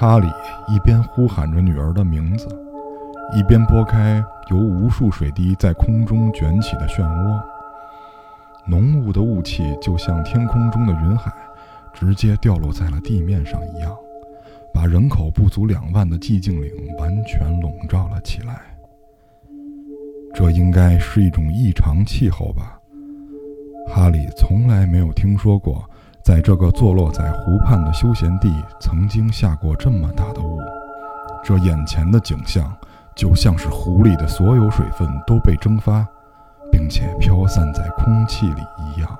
哈里一边呼喊着女儿的名字，一边拨开由无数水滴在空中卷起的漩涡。浓雾的雾气就像天空中的云海，直接掉落在了地面上一样，把人口不足两万的寂静岭完全笼罩了起来。这应该是一种异常气候吧？哈里从来没有听说过。在这个坐落在湖畔的休闲地，曾经下过这么大的雾，这眼前的景象就像是湖里的所有水分都被蒸发，并且飘散在空气里一样。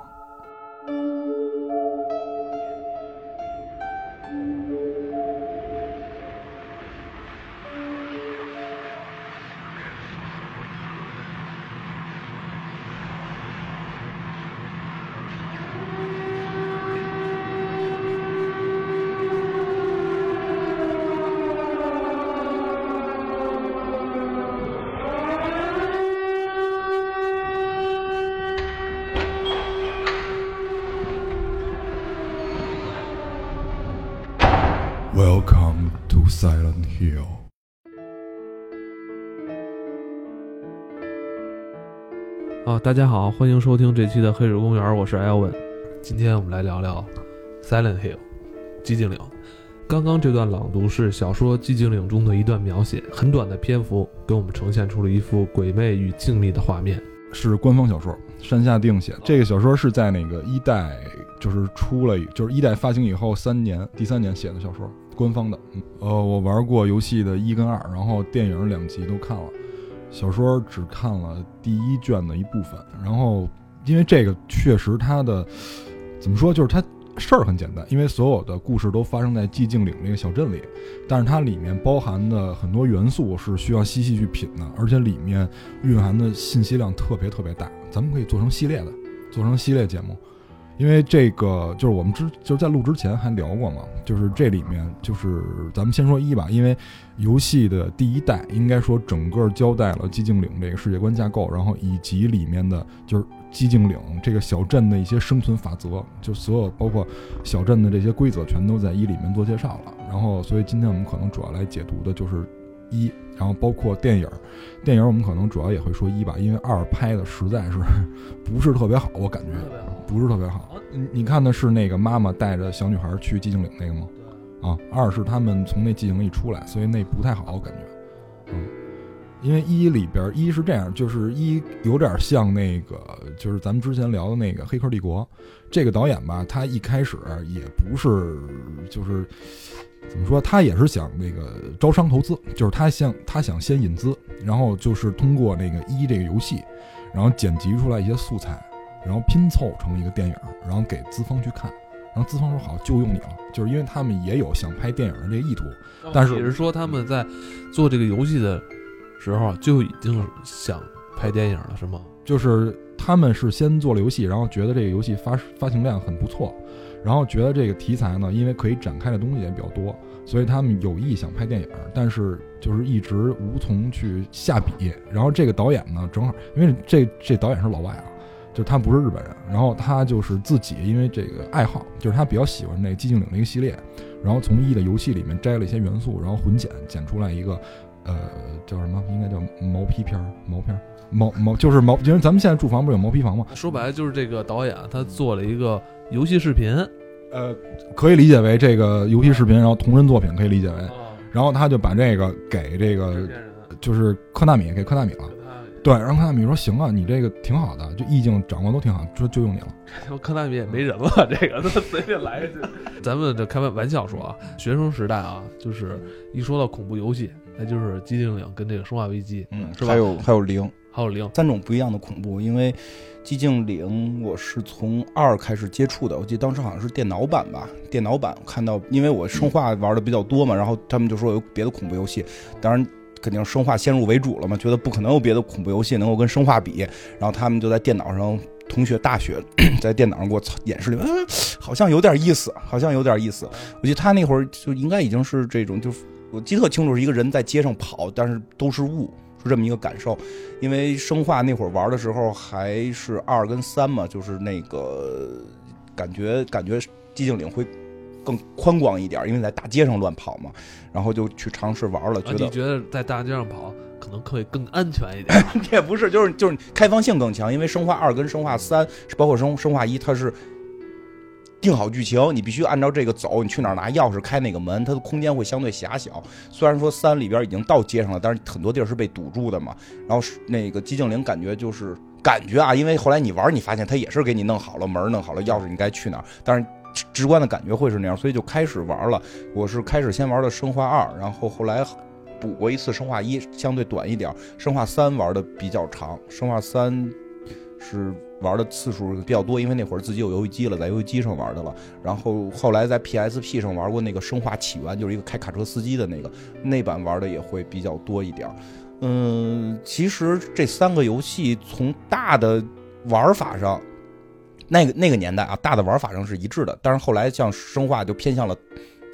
大家好，欢迎收听这期的《黑水公园》，我是 Elvin。今天我们来聊聊《Silent Hill》寂静岭。刚刚这段朗读是小说《寂静岭》中的一段描写，很短的篇幅给我们呈现出了一幅鬼魅与静谧的画面。是官方小说，山下定写。这个小说是在那个一代，就是出了，就是一代发行以后三年，第三年写的小说，官方的。呃，我玩过游戏的一跟二，然后电影两集都看了，小说只看了第一卷的一部分。然后，因为这个确实它的怎么说，就是它。事儿很简单，因为所有的故事都发生在寂静岭那个小镇里，但是它里面包含的很多元素是需要细细去品的，而且里面蕴含的信息量特别特别大。咱们可以做成系列的，做成系列节目，因为这个就是我们之就是在录之前还聊过嘛，就是这里面就是咱们先说一吧，因为游戏的第一代应该说整个交代了寂静岭这个世界观架构，然后以及里面的就是。寂静岭这个小镇的一些生存法则，就所有包括小镇的这些规则，全都在一里面做介绍了。然后，所以今天我们可能主要来解读的就是一，然后包括电影，电影我们可能主要也会说一吧，因为二拍的实在是 不是特别好，我感觉不是特别好。你你看的是那个妈妈带着小女孩去寂静岭那个吗？啊，二是他们从那寂静岭里出来，所以那不太好，我感觉，嗯。因为一里边一是这样，就是一有点像那个，就是咱们之前聊的那个《黑客帝国》，这个导演吧，他一开始也不是，就是怎么说，他也是想那个招商投资，就是他想他想先引资，然后就是通过那个一这个游戏，然后剪辑出来一些素材，然后拼凑成一个电影，然后给资方去看，然后资方说好就用你了，就是因为他们也有想拍电影的这个意图，但是也是说他们在做这个游戏的。时候就已经想拍电影了，是吗？就是他们是先做了游戏，然后觉得这个游戏发发行量很不错，然后觉得这个题材呢，因为可以展开的东西也比较多，所以他们有意想拍电影，但是就是一直无从去下笔。然后这个导演呢，正好因为这这导演是老外啊，就他不是日本人，然后他就是自己因为这个爱好，就是他比较喜欢那寂静岭的一个系列，然后从一的游戏里面摘了一些元素，然后混剪剪出来一个。呃，叫什么？应该叫毛坯片儿，毛片儿，毛毛就是毛，因为咱们现在住房不是有毛坯房吗？说白了就是这个导演他做了一个游戏视频，呃，可以理解为这个游戏视频，然后同人作品可以理解为，然后他就把这个给这个就是科纳米给科纳米了，对，然后科纳米说行啊，你这个挺好的，就意境掌握都挺好，说就用你了。科纳米也没人了，这个他随便来一句。咱们这开玩玩笑说啊，学生时代啊，就是一说到恐怖游戏。那就是寂静岭跟这个生化危机，嗯，是吧？还有还有零，还有零，三种不一样的恐怖。因为寂静岭我是从二开始接触的，我记得当时好像是电脑版吧，电脑版看到，因为我生化玩的比较多嘛，然后他们就说有别的恐怖游戏，当然肯定生化先入为主了嘛，觉得不可能有别的恐怖游戏能够跟生化比，然后他们就在电脑上，同学大学 在电脑上给我演示里面，好像有点意思，好像有点意思。我记得他那会儿就应该已经是这种就。我记得特清楚，是一个人在街上跑，但是都是雾，是这么一个感受。因为生化那会儿玩的时候还是二跟三嘛，就是那个感觉感觉寂静岭会更宽广一点，因为在大街上乱跑嘛，然后就去尝试玩了，啊觉得你觉得在大街上跑可能会更安全一点？也不是，就是就是开放性更强，因为生化二跟生化三，包括生生化一，它是定好剧情，你必须按照这个走，你去哪儿拿钥匙开哪个门，它的空间会相对狭小。虽然说三里边已经到街上了，但是很多地儿是被堵住的嘛。然后那个寂静岭感觉就是感觉啊，因为后来你玩，你发现它也是给你弄好了门，弄好了钥匙，你该去哪儿，但是。直观的感觉会是那样，所以就开始玩了。我是开始先玩的生化二，然后后来补过一次生化一，相对短一点。生化三玩的比较长，生化三是玩的次数比较多，因为那会儿自己有游戏机了，在游戏机上玩的了。然后后来在 PSP 上玩过那个《生化起源》，就是一个开卡车司机的那个，那版玩的也会比较多一点。嗯，其实这三个游戏从大的玩法上，那个那个年代啊，大的玩法上是一致的。但是后来像生化就偏向了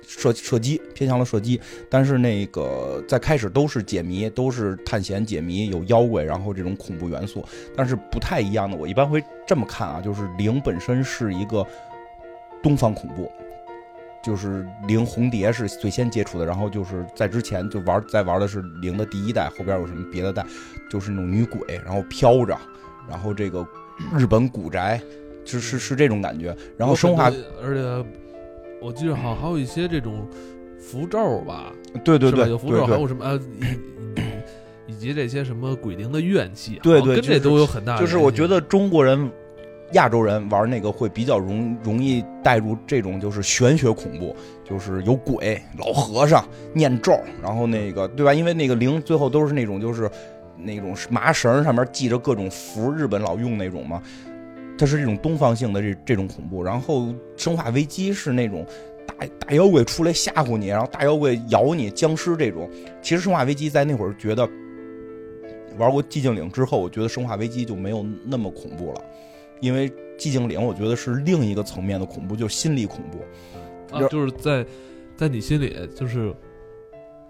射射击，偏向了射击。但是那个在开始都是解谜，都是探险解谜，有妖怪，然后这种恐怖元素。但是不太一样的，我一般会这么看啊，就是零本身是一个东方恐怖。就是零红蝶是最先接触的，然后就是在之前就玩在玩的是零的第一代，后边有什么别的代，就是那种女鬼，然后飘着，然后这个日本古宅，就是是这种感觉。然后生化，而且我记得好像还有一些这种符咒吧，对对对，有符咒，还有什么呃，以及这些什么鬼灵的怨气，对对就是都有很大。就是我觉得中国人、亚洲人玩那个会比较容容易带入这种就是玄学恐怖，就是有鬼、老和尚念咒，然后那个对吧？因为那个灵最后都是那种就是那种麻绳上面系着各种符，日本老用那种嘛。它是这种东方性的这这种恐怖，然后生化危机是那种大大妖怪出来吓唬你，然后大妖怪咬你，僵尸这种。其实生化危机在那会儿觉得玩过寂静岭之后，我觉得生化危机就没有那么恐怖了，因为寂静岭我觉得是另一个层面的恐怖，就是心理恐怖。啊，就是在在你心里，就是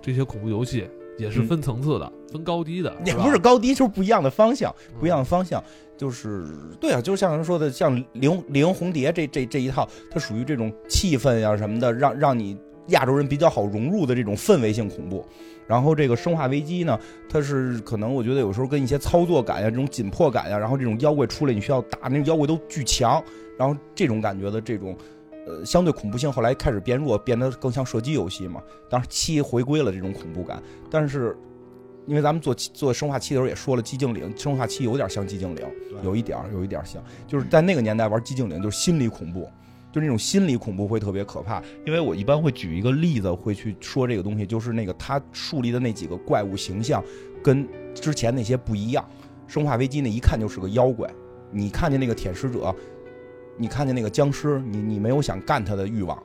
这些恐怖游戏也是分层次的，分高低的，也不是高低，就是不一样的方向，嗯不一样的方向，就是对啊，就像人说的，像灵灵红蝶这这这一套，它属于这种气氛呀、什么的，让让你亚洲人比较好融入的这种氛围性恐怖。然后这个生化危机呢，它是可能我觉得有时候跟一些操作感呀、这种紧迫感呀，然后这种妖怪出来你需要打，那个妖怪都巨强，然后这种感觉的这种。呃，相对恐怖性后来开始变弱，变得更像射击游戏嘛。当然七回归了这种恐怖感，但是因为咱们做做生化七的时候也说了，寂静岭生化七有点像寂静岭，有一点儿有一点儿像，就是在那个年代玩寂静岭就是心理恐怖，就是那种心理恐怖会特别可怕。因为我一般会举一个例子，会去说这个东西，就是那个他树立的那几个怪物形象跟之前那些不一样。生化危机那一看就是个妖怪，你看见那个舔食者，你看见那个僵尸，你你没有想干他的欲望。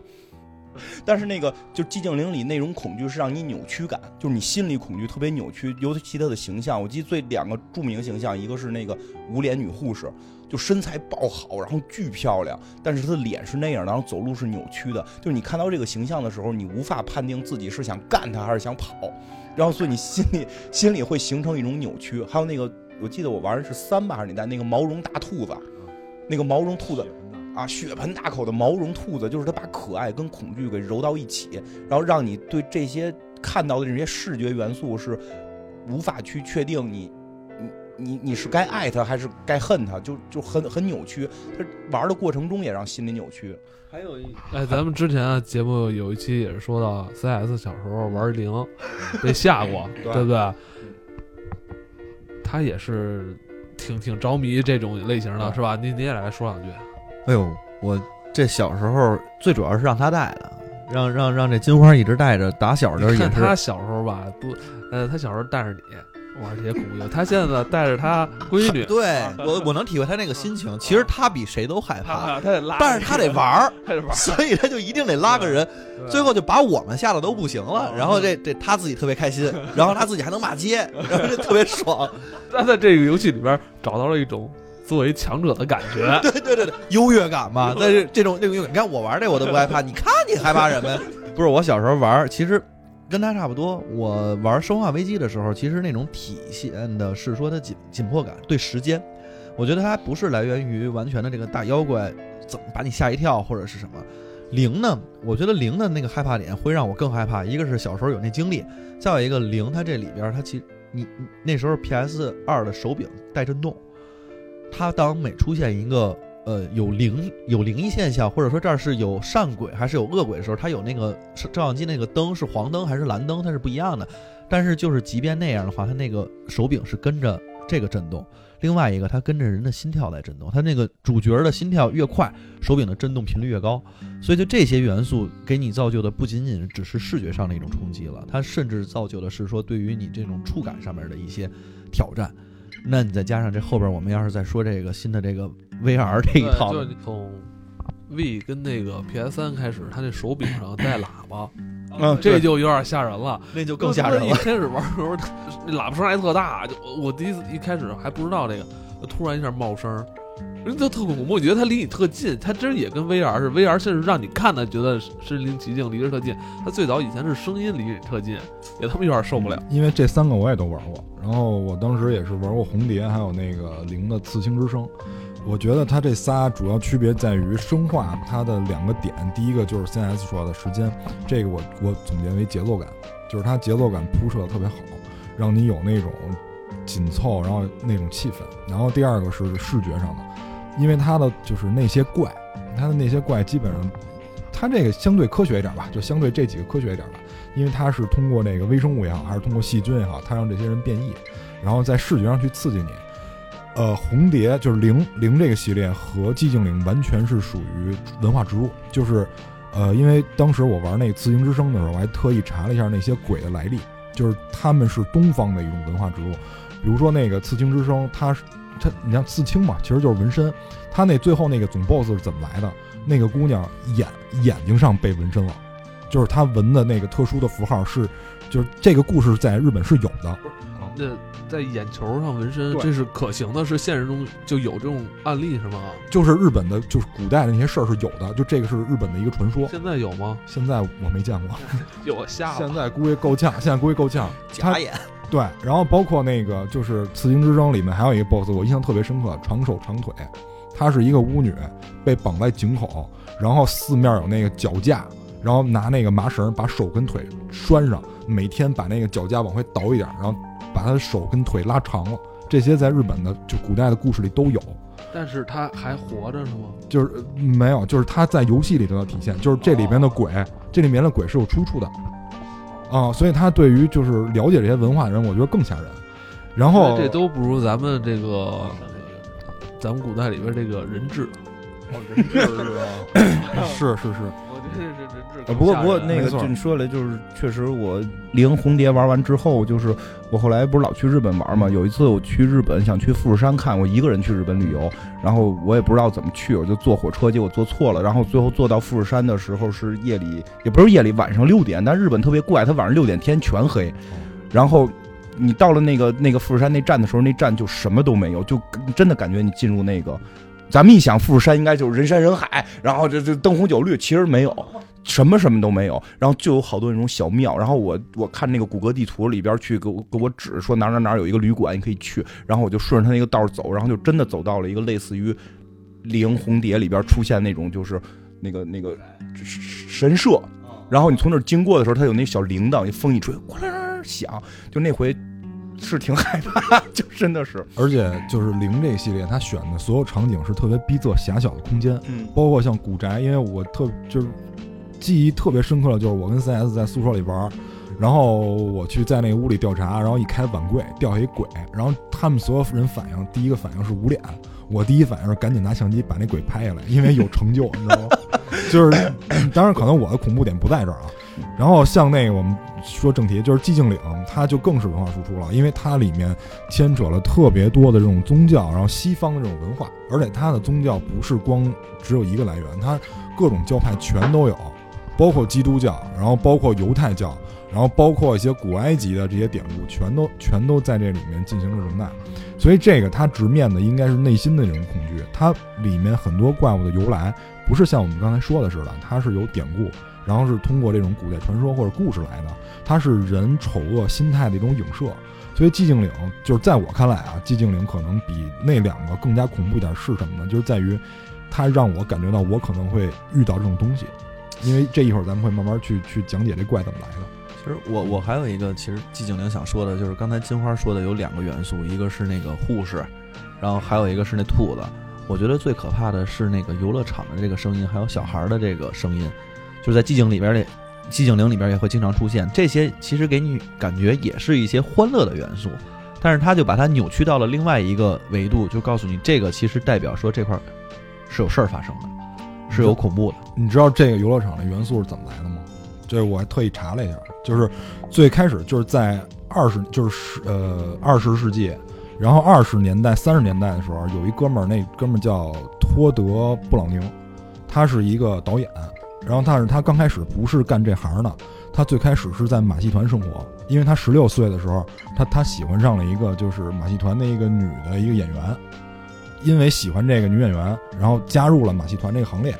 但是那个就寂静岭里那种恐惧是让你扭曲感，就是你心理恐惧特别扭曲，尤其他的形象。我记得最两个著名形象，一个是那个无脸女护士，就身材爆好，然后巨漂亮，但是她的脸是那样，然后走路是扭曲的。就是你看到这个形象的时候，你无法判定自己是想干她还是想跑，然后所以你心里心里会形成一种扭曲。还有那个，我记得我玩的是三吧还是哪代那个毛绒大兔子，那个毛绒兔子。啊，血盆大口的毛绒兔子，就是它把可爱跟恐惧给揉到一起，然后让你对这些看到的这些视觉元素是无法去确定你你你你是该爱他还是该恨他，就就很很扭曲。他玩的过程中也让心理扭曲。还有一哎，咱们之前啊节目有一期也是说到 CS 小时候玩零 被吓过，对对不对？他也是挺挺着迷这种类型的，是吧？你你也来说两句。哎呦，我这小时候最主要是让他带的，让让让这金花一直带着，打小就是他小时候吧，不，呃，他小时候带着你玩这些恐怖游戏，他现在呢带着他闺女，对我我能体会他那个心情。其实他比谁都害怕，他他得拉，但是他得玩 所以他就一定得拉个人，最后就把我们吓得都不行了。然后这这他自己特别开心，然后他自己还能骂街，然后就特别爽。他在这个游戏里边找到了一种作为强者的感觉。对对对对，优越感嘛。但是这种这种优越感，你看我玩这我都不害怕，你看你害怕什么呀？不是我小时候玩，其实跟他差不多。我玩《生化危机》的时候，其实那种体现的是说它紧紧迫感，对时间，我觉得它不是来源于完全的这个大妖怪怎么把你吓一跳或者是什么。零呢，我觉得零的那个害怕点会让我更害怕，一个是小时候有那经历，再有一个零它这里边它其实你你那时候 PS 二的手柄带震动，它当每出现一个呃有灵有灵异现象，或者说这儿是有善鬼还是有恶鬼的时候，它有那个照照相机那个灯是黄灯还是蓝灯，它是不一样的。但是就是即便那样的话，它那个手柄是跟着这个震动。另外一个，它跟着人的心跳在震动，它那个主角的心跳越快，手柄的震动频率越高，所以就这些元素给你造就的不仅仅只是视觉上的一种冲击了，它甚至造就的是说对于你这种触感上面的一些挑战。那你再加上这后边我们要是再说这个新的这个 VR 这一套，就是从 V 跟那个 PS 三开始，它那手柄上带喇叭，嗯，这就有点吓人了。那就更吓人了。一开始玩的时候，那喇叭声还特大，就我我第一次一开始还不知道这个，突然一下冒声，人就特恐怖。我觉得它离你特近，它真也跟 VR 似的，VR 甚至让你看的觉得身临其境，离着特近。它最早以前是声音离你特近，也他妈有点受不了。因为这三个我也都玩过，然后我当时也是玩过红蝶，还有那个零的刺青之声。我觉得它这仨主要区别在于生化它的两个点，第一个就是 CS 说的时间，这个我我总结为节奏感，就是它节奏感铺设的特别好，让你有那种紧凑，然后那种气氛。然后第二个是视觉上的，因为它的就是那些怪，它的那些怪基本上，它这个相对科学一点吧，就相对这几个科学一点吧，因为它是通过那个微生物也好，还是通过细菌也好，它让这些人变异，然后在视觉上去刺激你。呃，红蝶就是零零这个系列和寂静岭完全是属于文化植入，就是，呃，因为当时我玩那个刺青之声的时候，我还特意查了一下那些鬼的来历，就是他们是东方的一种文化植入，比如说那个刺青之声，它是它，你像刺青嘛，其实就是纹身，他那最后那个总 boss 是怎么来的？那个姑娘眼眼睛上被纹身了，就是他纹的那个特殊的符号是，就是这个故事在日本是有的，那在眼球上纹身，这是可行的，是现实中就有这种案例是吗？就是日本的，就是古代的那些事儿是有的，就这个是日本的一个传说。现在有吗？现在我没见过，有我吓现在估计够呛，现在估计够呛。他假眼，对，然后包括那个就是《刺青之争》里面还有一个 BOSS，我印象特别深刻，长手长腿，她是一个巫女，被绑在井口，然后四面有那个脚架，然后拿那个麻绳把手跟腿拴上，每天把那个脚架往回倒一点，然后把她的手跟腿拉长了。这些在日本的就古代的故事里都有，但是他还活着是吗？就是呃没有，就是他在游戏里得到体现，就是这里边的鬼，这里面的鬼是有出处的，啊，所以他对于就是了解这些文化的人，我觉得更吓人。然后这都不如咱们这个，咱们古代里边这个人质。哦，人质是吧？是是是，我觉得这人质呃，不过不过那个就你说了，就是确实我零红蝶玩完之后，就是我后来不是老去日本玩嘛，有一次我去日本想去富士山看，我一个人去日本旅游，然后我也不知道怎么去，我就坐火车，结果坐错了，然后最后坐到富士山的时候是夜里，也不是夜里，晚上六点，但日本特别怪，它晚上六点天全黑，然后。你到了那个那个富士山那站的时候，那站就什么都没有，就真的感觉你进入那个，咱们一想富士山应该就是人山人海，然后这这灯红酒绿，其实没有，什么什么都没有，然后就有好多那种小庙，然后我我看那个谷歌地图里边去给我给我指说哪儿哪儿哪儿有一个旅馆你可以去，然后我就顺着他那个道走，然后就真的走到了一个类似于《灵红蝶》里边出现那种就是那个那个神社，然后你从那儿经过的时候，它有那小铃铛，一风一吹，哗啦啦响，就那回是挺害怕，就真的是，而且就是灵这系列，它选的所有场景是特别逼仄狭小的空间，嗯。包括像古宅，因为我特就是记忆特别深刻的就是我跟 CS 在宿舍里玩儿，然后我去在那个屋里调查，然后一开碗柜掉下一鬼，然后他们所有人反应，第一个反应是捂脸，我第一反应是赶紧拿相机把那鬼拍下来，因为有成就，你知道吗？就是当然可能我的恐怖点不在这儿啊。然后像那个我们说正题，就是寂静岭，它就更是文化输出了，因为它里面牵扯了特别多的这种宗教，然后西方的这种文化，而且它的宗教不是光只有一个来源，它各种教派全都有，包括基督教，然后包括犹太教，然后包括一些古埃及的这些典故，全都全都在这里面进行了容纳。所以这个它直面的应该是内心的这种恐惧，它里面很多怪物的由来不是像我们刚才说的似的，它是有典故，然后是通过这种古代传说或者故事来的，它是人丑恶心态的一种影射。所以寂静岭就是在我看来啊，寂静岭可能比那两个更加恐怖一点是什么呢？就是在于它让我感觉到我可能会遇到这种东西，因为这一会儿咱们会慢慢去去讲解这怪怎么来的。其实我我还有一个，其实寂静岭想说的就是刚才金花说的有两个元素，一个是那个护士，然后还有一个是那兔子。我觉得最可怕的是那个游乐场的这个声音，还有小孩的这个声音，就是在寂静里边的寂静岭里边也会经常出现。这些其实给你感觉也是一些欢乐的元素，但是他就把它扭曲到了另外一个维度，就告诉你这个其实代表说这块儿是有事儿发生的，是有恐怖的。你知道这个游乐场的元素是怎么来的吗？这我还特意查了一下，就是最开始就是在二十就是十呃二十世纪，然后二十年代三十年代的时候，有一哥们儿，那哥们儿叫托德·布朗宁，他是一个导演，然后但是他刚开始不是干这行的，他最开始是在马戏团生活，因为他十六岁的时候，他他喜欢上了一个就是马戏团的一个女的一个演员，因为喜欢这个女演员，然后加入了马戏团这个行列。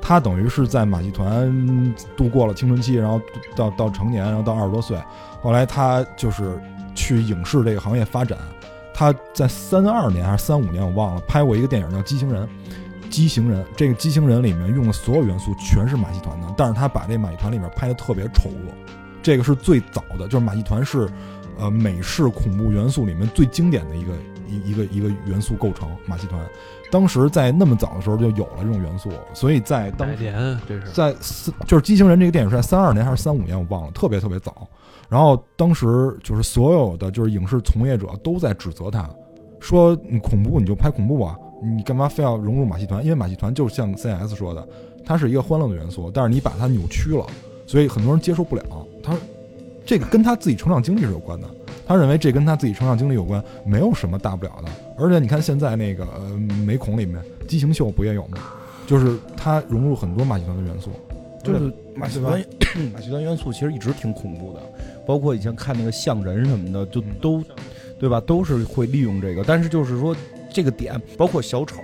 他等于是在马戏团度过了青春期，然后到到成年，然后到二十多岁，后来他就是去影视这个行业发展。他在三二年还是三五年我忘了，拍过一个电影叫《畸形人》。畸形人这个畸形人里面用的所有元素全是马戏团的，但是他把这马戏团里面拍的特别丑恶。这个是最早的，就是马戏团是，呃，美式恐怖元素里面最经典的一个一一个一个元素构成。马戏团当时在那么早的时候就有了这种元素，所以在当年这是？在四就是《畸形人》这个电影是在三二年还是三五年我忘了，特别特别早。然后当时就是所有的就是影视从业者都在指责他，说你恐怖你就拍恐怖啊，你干嘛非要融入马戏团？因为马戏团就像 CS 说的，它是一个欢乐的元素，但是你把它扭曲了，所以很多人接受不了。他这个跟他自己成长经历是有关的，他认为这跟他自己成长经历有关，没有什么大不了的。而且你看现在那个呃美恐里面畸形秀不也有吗？就是它融入很多马戏团的元素，就是马戏团，马戏团元素其实一直挺恐怖的，包括以前看那个像人什么的，就都，对吧？都是会利用这个。但是就是说这个点，包括小丑，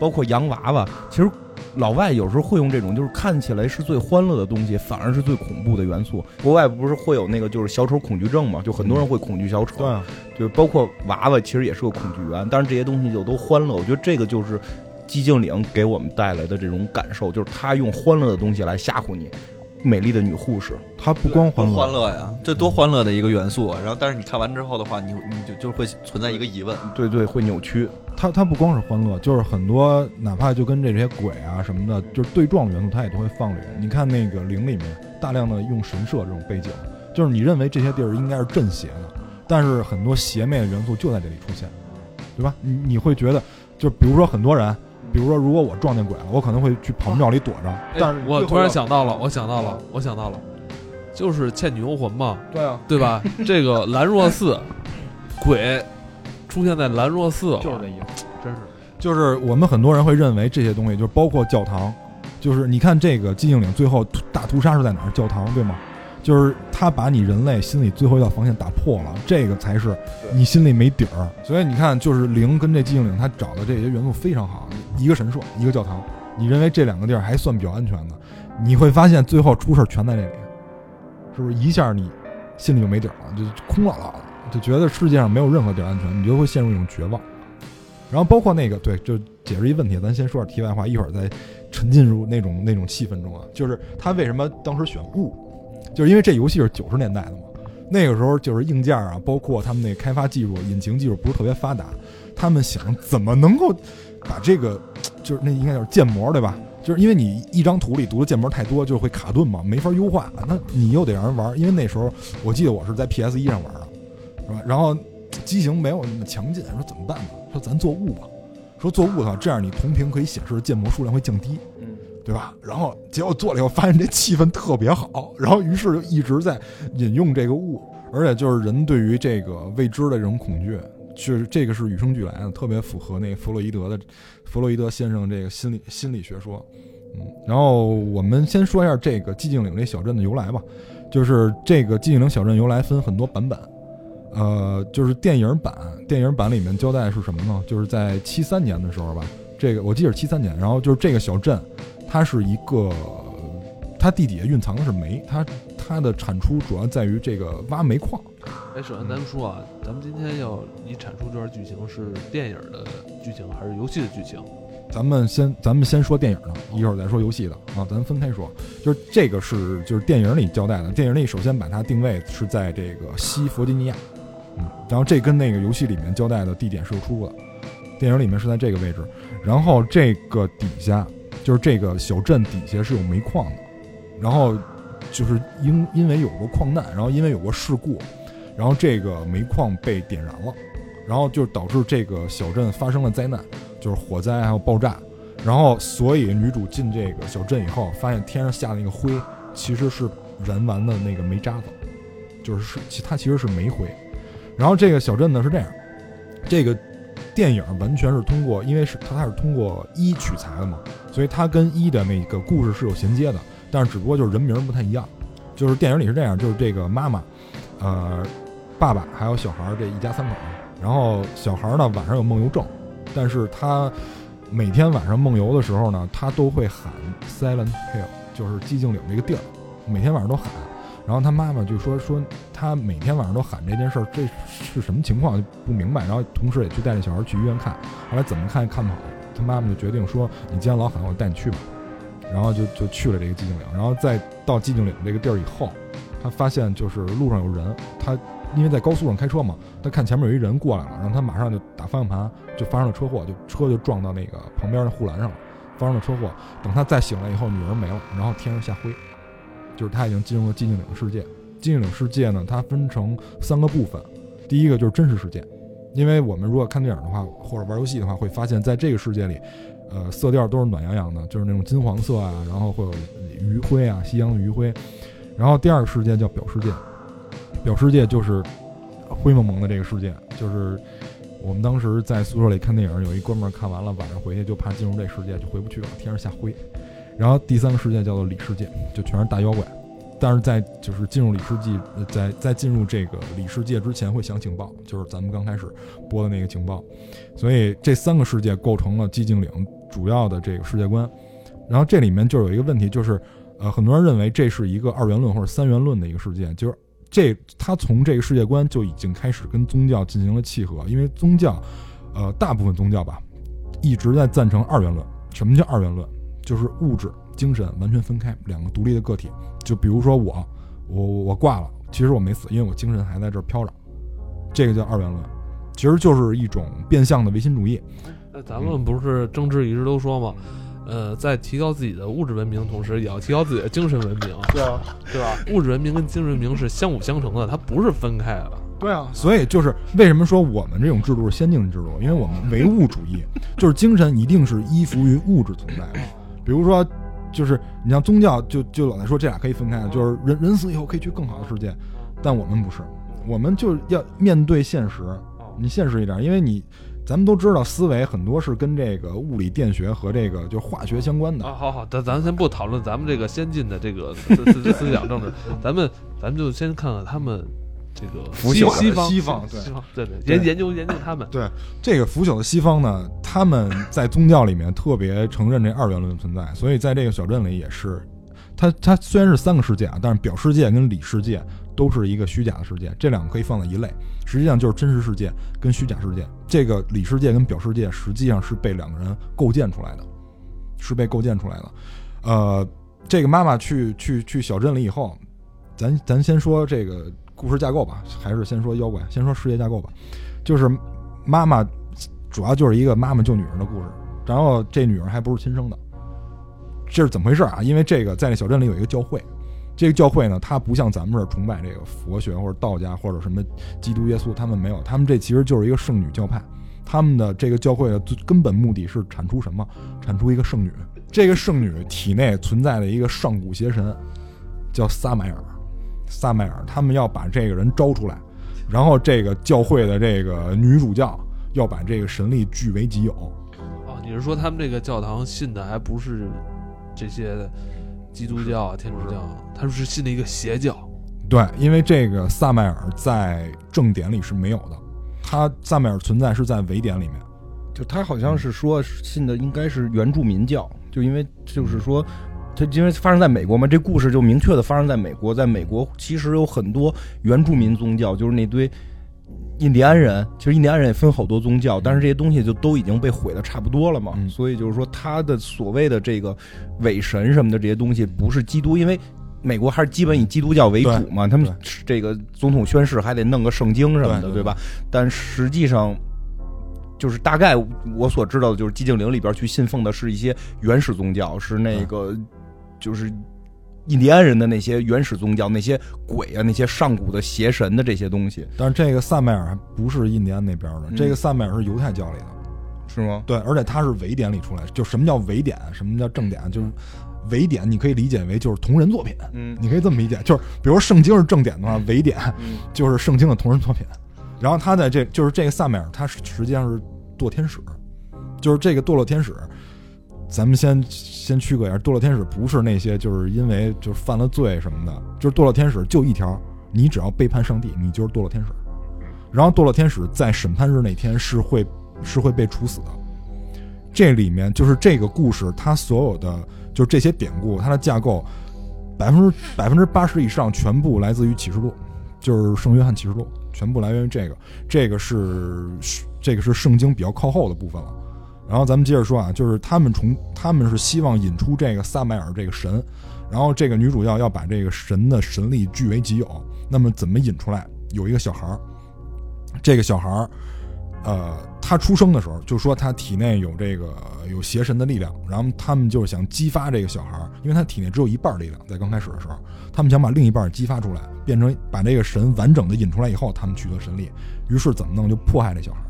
包括洋娃娃，其实老外有时候会用这种，就是看起来是最欢乐的东西，反而是最恐怖的元素。国外不是会有那个就是小丑恐惧症嘛？就很多人会恐惧小丑，对啊，就包括娃娃，其实也是个恐惧源。但是这些东西就都欢乐，我觉得这个就是寂静岭给我们带来的这种感受，就是他用欢乐的东西来吓唬你。美丽的女护士，她不光欢乐，欢乐呀，这多欢乐的一个元素啊！然后，但是你看完之后的话，你你就就会存在一个疑问，对对，会扭曲。它它不光是欢乐，就是很多哪怕就跟这些鬼啊什么的，就是对撞元素，它也都会放里面。你看那个灵里面大量的用神社这种背景，就是你认为这些地儿应该是镇邪的，但是很多邪魅的元素就在这里出现，对吧？你你会觉得，就比如说很多人，比如说如果我撞见鬼了，我可能会去跑庙里躲着，但是哎我突然想到了，我想到了，我想到了，就是《倩女幽魂》嘛，对啊，对吧？这个兰若寺鬼出现在兰若寺，就是这意思。真是就是我们很多人会认为这些东西，就是包括教堂，就是你看这个寂静岭最后大屠杀是在哪儿？教堂对吗？就是他把你人类心里最后一道防线打破了，这个才是你心里没底儿。所以你看，就是灵跟这寂静岭，他找的这些元素非常好，一个神社，一个教堂，你认为这两个地儿还算比较安全的，你会发现最后出事儿全在这里，是不是一下你心里就没底儿了，就空落落的，就觉得世界上没有任何地儿安全，你就会陷入一种绝望。然后包括那个对，就解释一问题，咱先说点题外话，一会儿再沉浸入那种那种气氛中啊。就是他为什么当时选雾，就是因为这游戏是九十年代的嘛，那个时候就是硬件啊，包括他们那开发技术、引擎技术不是特别发达，他们想怎么能够把这个，就是那应该叫建模对吧？就是因为你一张图里读的建模太多，就会卡顿嘛，没法优化。那你又得让人玩，因为那时候我记得我是在 PS 一上玩的，是吧？然后机型没有那么强劲，说怎么办呢？说咱做雾吧，说做雾的话，这样你同屏可以显示的建模数量会降低，嗯，对吧？然后结果做了以后，发现这气氛特别好，然后于是就一直在引用这个雾，而且就是人对于这个未知的这种恐惧，就是这个是与生俱来的，特别符合那弗洛伊德的弗洛伊德先生这个心理心理学说。嗯，然后我们先说一下这个寂静岭这小镇的由来吧，就是这个寂静岭小镇由来分很多版本。呃，就是电影版，电影版里面交代是什么呢？就是在七三年的时候吧，这个我记得是七三年，然后就是这个小镇，它是一个，它地底下蕴藏的是煤，它它的产出主要在于这个挖煤矿。哎，首先咱们说啊，咱们今天要你产出这段剧情是电影的剧情还是游戏的剧情？咱们先咱们先说电影的，一会儿再说游戏的啊，咱分开说。就是这个是就是电影里交代的，电影里首先把它定位是在这个西弗吉尼亚，嗯，然后这跟那个游戏里面交代的地点是有出入的，电影里面是在这个位置，然后这个底下就是这个小镇底下是有煤矿的，然后就是因因为有过矿难，然后因为有过事故，然后这个煤矿被点燃了，然后就导致这个小镇发生了灾难，就是火灾还有爆炸，然后所以女主进这个小镇以后，发现天上下的那个灰其实是燃完的那个煤渣子，就是是其它其实是煤灰，然后这个小镇呢是这样，这个电影完全是通过，因为是它它是通过一取材的嘛，所以它跟一的那个故事是有衔接的，但是只不过就是人名不太一样，就是电影里是这样，就是这个妈妈，呃，爸爸还有小孩这一家三口，然后小孩呢晚上有梦游症，但是他每天晚上梦游的时候呢，他都会喊 Silent Hill，就是寂静岭这个地儿，每天晚上都喊。然后他妈妈就说说他每天晚上都喊这件事儿，这是什么情况就不明白。然后同时也去带着小孩去医院看，后来怎么看也看不好，他妈妈就决定说你既然老喊，我带你去吧。然后就就去了这个寂静岭，然后再到寂静岭这个地儿以后，他发现就是路上有人，他因为在高速上开车嘛，他看前面有一人过来了，然后他马上就打方向盘，就发生了车祸，就车就撞到那个旁边的护栏上了，发生了车祸。等他再醒来以后，女儿没了，然后天上下灰，就是他已经进入了寂静岭的世界。寂静岭世界呢，它分成三个部分，第一个就是真实世界，因为我们如果看电影的话，或者玩游戏的话，会发现在这个世界里，呃，色调都是暖洋洋的，就是那种金黄色啊，然后会有余晖啊，夕阳的余晖。然后第二个世界叫表世界，表世界就是灰蒙蒙的这个世界，就是我们当时在宿舍里看电影，有一哥们儿看完了，晚上回去就怕进入这世界就回不去了，天上下灰。然后第三个世界叫做里世界，就全是大妖怪。但是在就是进入里世界，在在进入这个里世界之前会响警报，就是咱们刚开始播的那个警报。所以这三个世界构成了寂静岭主要的这个世界观。然后这里面就有一个问题，就是呃，很多人认为这是一个二元论或者三元论的一个世界，就是这他从这个世界观就已经开始跟宗教进行了契合，因为宗教，呃，大部分宗教吧，一直在赞成二元论。什么叫二元论？就是物质、精神完全分开，两个独立的个体。就比如说我，我我挂了，其实我没死，因为我精神还在这儿飘着，这个叫二元论，其实就是一种变相的唯心主义。那咱们不是政治一直都说嘛，呃，在提高自己的物质文明的同时，也要提高自己的精神文明，对啊，对吧？物质文明跟精神文明是相辅相成的，它不是分开的。对啊，所以就是为什么说我们这种制度是先进制度，因为我们唯物主义，就是精神一定是依附于物质存在的。比如说，就是你像宗教，就就老在说这俩可以分开，就是人人死以后可以去更好的世界，但我们不是，我们就要面对现实，你现实一点，因为你咱们都知道，思维很多是跟这个物理、电学和这个就化学相关的。啊，好好，咱咱先不讨论咱们这个先进的这个思思思想政治，咱们咱们就先看看他们这个腐朽的西方西方对西方对对对研研究研究他们。对这个腐朽的西方呢，他们在宗教里面特别承认这二元论的存在，所以在这个小镇里也是，它它虽然是三个世界啊，但是表世界跟里世界都是一个虚假的世界，这两个可以放在一类，实际上就是真实世界跟虚假世界。这个里世界跟表世界实际上是被两个人构建出来的，是被构建出来的。呃，这个妈妈去去去小镇里以后，咱咱先说这个故事架构吧，还是先说妖怪，先说世界架构吧。就是妈妈主要就是一个妈妈救女儿的故事，然后这女儿还不是亲生的，这是怎么回事啊？因为这个在那小镇里有一个教会，这个教会呢，它不像咱们这崇拜这个佛学或者道家或者什么基督耶稣，他们没有，他们这其实就是一个圣女教派。他们的这个教会的最根本目的是产出什么？产出一个圣女。这个圣女体内存在的一个上古邪神，叫撒马尔。撒麦尔，他们要把这个人招出来，然后这个教会的这个女主教要把这个神力据为己有。哦，你是说他们这个教堂信的还不是这些基督教啊、天主教啊，他们是信的一个邪教。对，因为这个萨麦尔在正典里是没有的，他萨麦尔存在是在伪典里面。就他好像是说信的应该是原住民教，就因为就是说，它因为发生在美国嘛，这故事就明确的发生在美国，在美国其实有很多原住民宗教，就是那堆印第安人，其实印第安人也分好多宗教，但是这些东西就都已经被毁的差不多了嘛。嗯所以就是说，他的所谓的这个伪神什么的这些东西，不是基督，因为美国还是基本以基督教为主嘛。他们这个总统宣誓还得弄个圣经什么的，对对吧？但实际上。就是大概我所知道的，就是寂静岭里边去信奉的是一些原始宗教，是那个就是印第安人的那些原始宗教，那些鬼啊，那些上古的邪神的这些东西，但是这个萨麦尔还不是印第安那边的，嗯这个萨麦尔是犹太教里的。是吗？对，而且他是伪典里出来的。就什么叫伪典，什么叫正典，就是伪典，你可以理解为就是同人作品，嗯你可以这么理解，就是比如圣经是正典的话，伪典嗯就是圣经的同人作品。然后他在这就是这个萨麦尔，他是实际上是堕天使，就是这个堕落天使。咱们先先区隔一下，堕落天使不是那些就是因为就是犯了罪什么的，就是堕落天使就一条，你只要背叛上帝，你就是堕落天使。然后堕落天使在审判日那天是会是会被处死的。这里面就是这个故事，它所有的就是这些典故，它的架构百分之百分之八十以上全部来自于启示录，就是圣约翰启示录，全部来源于这个。这个是这个是圣经比较靠后的部分了。然后咱们接着说啊，就是他们从他们是希望引出这个萨麦尔这个神，然后这个女主要要把这个神的神力据为己有。那么怎么引出来？有一个小孩儿，这个小孩儿，呃，他出生的时候就说他体内有这个有邪神的力量，然后他们就是想激发这个小孩儿，因为他体内只有一半力量，在刚开始的时候，他们想把另一半激发出来，变成把这个神完整的引出来以后，他们取得神力。于是怎么弄？就迫害这小孩儿。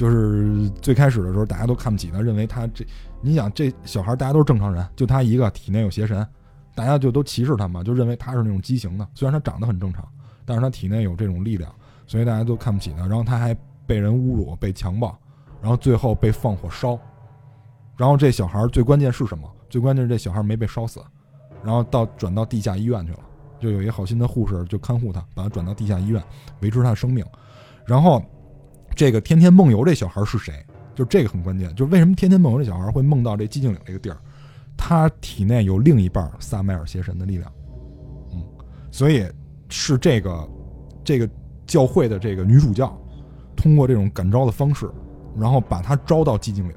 就是最开始的时候，大家都看不起他，认为他这，你想这小孩大家都是正常人，就他一个体内有邪神，大家就都歧视他嘛，就认为他是那种畸形的。虽然他长得很正常，但是他体内有这种力量，所以大家都看不起他。然后他还被人侮辱、被强暴，然后最后被放火烧。然后这小孩最关键是什么？最关键是这小孩没被烧死，然后到转到地下医院去了，就有一好心的护士就看护他，把他转到地下医院，维持他的生命。然后这个天天梦游这小孩是谁？就这个很关键，就为什么天天梦游这小孩会梦到这寂静岭这个地儿？他体内有另一半萨麦尔邪神的力量，嗯，所以是这个这个教会的这个女主教，通过这种感召的方式，然后把他招到寂静岭。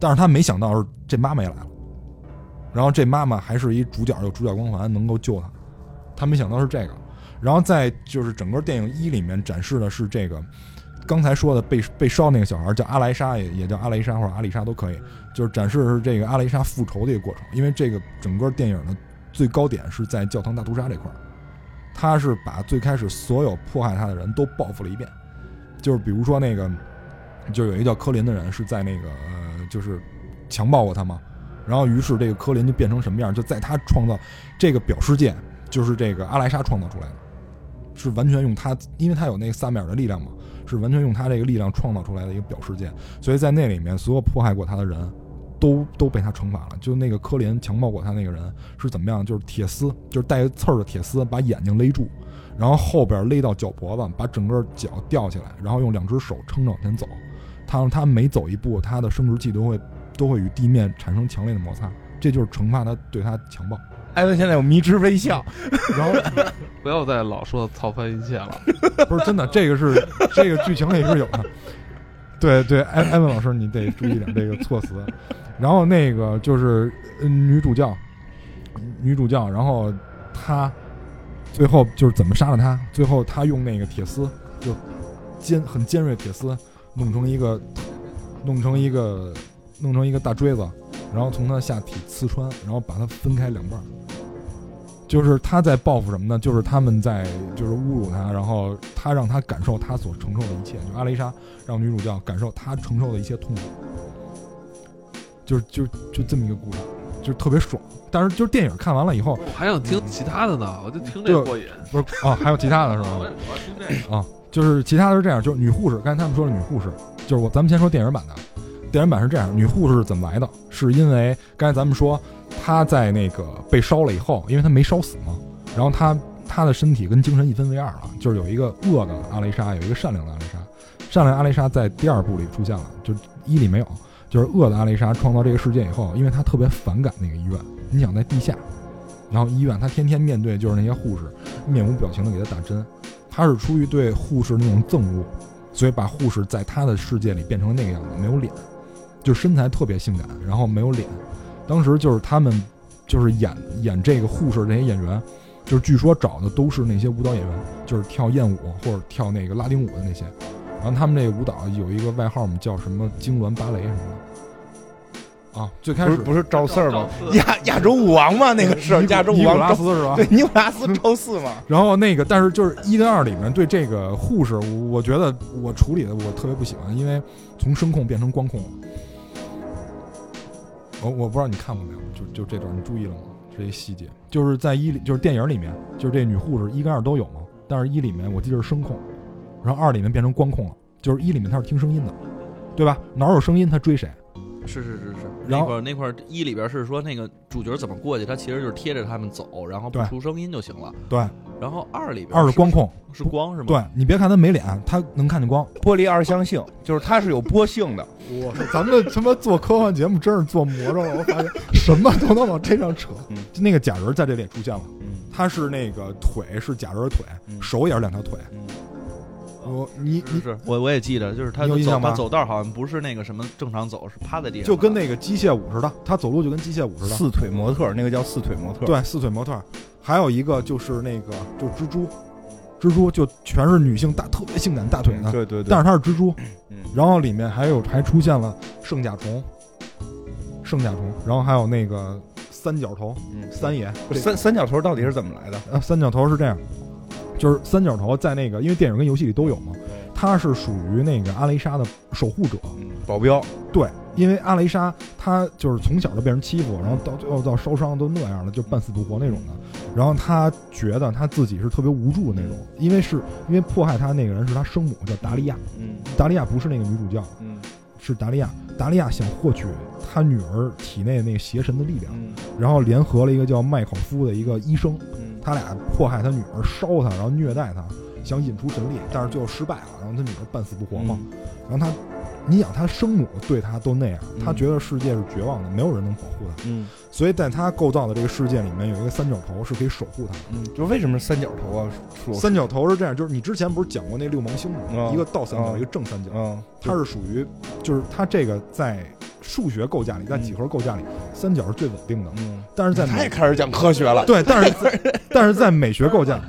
但是他没想到是这妈妈也来了，然后这妈妈还是一主角，有主角光环，能够救他。他没想到是这个，然后在就是整个电影一里面展示的是这个刚才说的被被烧那个小孩叫阿莱莎，也也叫阿雷莎或者阿丽莎都可以，就是展示的是这个阿雷莎复仇的一个过程。因为这个整个电影的最高点是在教堂大屠杀这块儿，他是把最开始所有迫害他的人都报复了一遍，就是比如说那个，就有一个叫科林的人是在那个呃，就是强暴过他嘛，然后于是这个科林就变成什么样？就在他创造这个表世界，就是这个阿莱莎创造出来的，是完全用他，因为他有那个萨米尔的力量嘛，是完全用他这个力量创造出来的一个表世界，所以在那里面所有迫害过他的人。都都被他惩罚了，就那个科林强暴过他那个人是怎么样？就是铁丝，就是带刺儿的铁丝，把眼睛勒住，然后后边勒到脚脖子，把整个脚吊起来，然后用两只手撑着往前走。他他每走一步，他的生殖器都会都会与地面产生强烈的摩擦，这就是惩罚他对他强暴。艾文现在有迷之微笑，然后 不要再老说操翻一切了。不是真的，这个是这个剧情里是有的。对对，艾艾文老师，你得注意点这个措辞。然后那个就是呃女主教，女主教，然后她最后就是怎么杀了她？最后她用那个铁丝，就尖很尖锐铁丝，弄成一个弄成一个弄成一个大锥子，然后从她下体刺穿，然后把它分开两半儿。就是他在报复什么呢？就是他们在就是侮辱他，然后他让他感受他所承受的一切。就阿雷莎让女主教感受他承受的一切痛苦，就是就就这么一个故事，就是特别爽。但是就是电影看完了以后，我还想听其他的呢，我就听这就过瘾。不是啊，还有其他的是我吧？我要听这个。啊，就是其他的是这样，就是女护士，刚才他们说的女护士，就是我咱们先说电影版的，电影版是这样，女护士是怎么来的？是因为刚才咱们说他在那个被烧了以后，因为他没烧死嘛，然后他他的身体跟精神一分为二了，就是有一个恶的阿雷莎，有一个善良的阿雷莎，善良阿雷莎在第二部里出现了，就一里没有，就是恶的阿雷莎创造这个世界以后，因为他特别反感那个医院，你想在地下。然后医院，他天天面对就是那些护士面无表情的给他打针，他是出于对护士那种憎恶，所以把护士在他的世界里变成那个样子，没有脸，就身材特别性感，然后没有脸。当时就是他们就是演演这个护士这些演员，就是据说找的都是那些舞蹈演员，就是跳艳舞或者跳那个拉丁舞的那些。然后他们那个舞蹈有一个外号，我们叫什么痉挛芭蕾什么的。啊，最开始不是不是赵四儿吗？亚亚洲舞王嘛，那个是亚洲舞尼古拉王赵斯是吧？对，尼古拉斯赵四嘛。然后那个，但是就是一跟二里面对这个护士，我我觉得我处理的我特别不喜欢，因为从声控变成光控了。我我不知道你看过没有，就就这段你注意了吗？这些细节，就是在一里就是电影里面，就是这女护士一跟二都有嘛，但是一里面我记得是声控，然后二里面变成光控了，就是一里面她是听声音的，对吧？哪有声音她追谁？是是是是，那块儿那块儿一里边是说那个主角怎么过去，他其实就是贴着他们走，然后不出声音就行了。对，然后二里边二是光控，是光是吗？对你别看他没脸，他能看见光。玻璃二象性，就是它是有波性的。我说咱们他妈做科幻节目真是做魔怔了，我发现什么都能往这上扯。嗯就那个假人在这里也出现了，嗯他是那个腿是假人的腿，嗯手也是两条腿。嗯我你你是是，我我也记得，就是他走印象吗他走道好像不是那个什么正常走，是趴在地上的，就跟那个机械舞似的，他走路就跟机械舞似的。四腿模特，那个叫四腿模特。，对，四腿模特儿。还有一个就是那个就蜘蛛，蜘蛛就全是女性大特别性感大腿的，对对对。但是它是蜘蛛。嗯然后里面还有还出现了圣甲虫，圣甲虫，然后还有那个三角头嗯三爷，三三角头到底是怎么来的？呃，三角头是这样，就是三角头在那个，因为电影跟游戏里都有嘛，他是属于那个阿雷莎的守护者。嗯，保镖。对，因为阿雷莎她就是从小就被人欺负，然后到最后到烧伤都那样了，就半死不活那种的。然后他觉得他自己是特别无助的那种，因为是因为迫害他那个人是他生母叫达利亚，嗯达利亚不是那个女主教，嗯是达利亚。达利亚想获取他女儿体内那个邪神的力量，嗯然后联合了一个叫麦考夫的一个医生，嗯他俩迫害他女儿，烧他，然后虐待他，想引出神力，但是最后失败了，然后他女儿半死不活嘛。然后他，你想他生母对他都那样，嗯他觉得世界是绝望的，没有人能保护他，嗯所以在他构造的这个世界里面有一个三角头是可以守护他的。嗯，就为什么是三角头啊？说三角头是这样，就是你之前不是讲过那六芒星吗？嗯一个倒三角，嗯一个正三角，嗯，它是属于，就是它这个在数学构架里，在几何构架里，三角是最稳定的。嗯，但是在美他也开始讲科学了，对，但是但是在美学构架，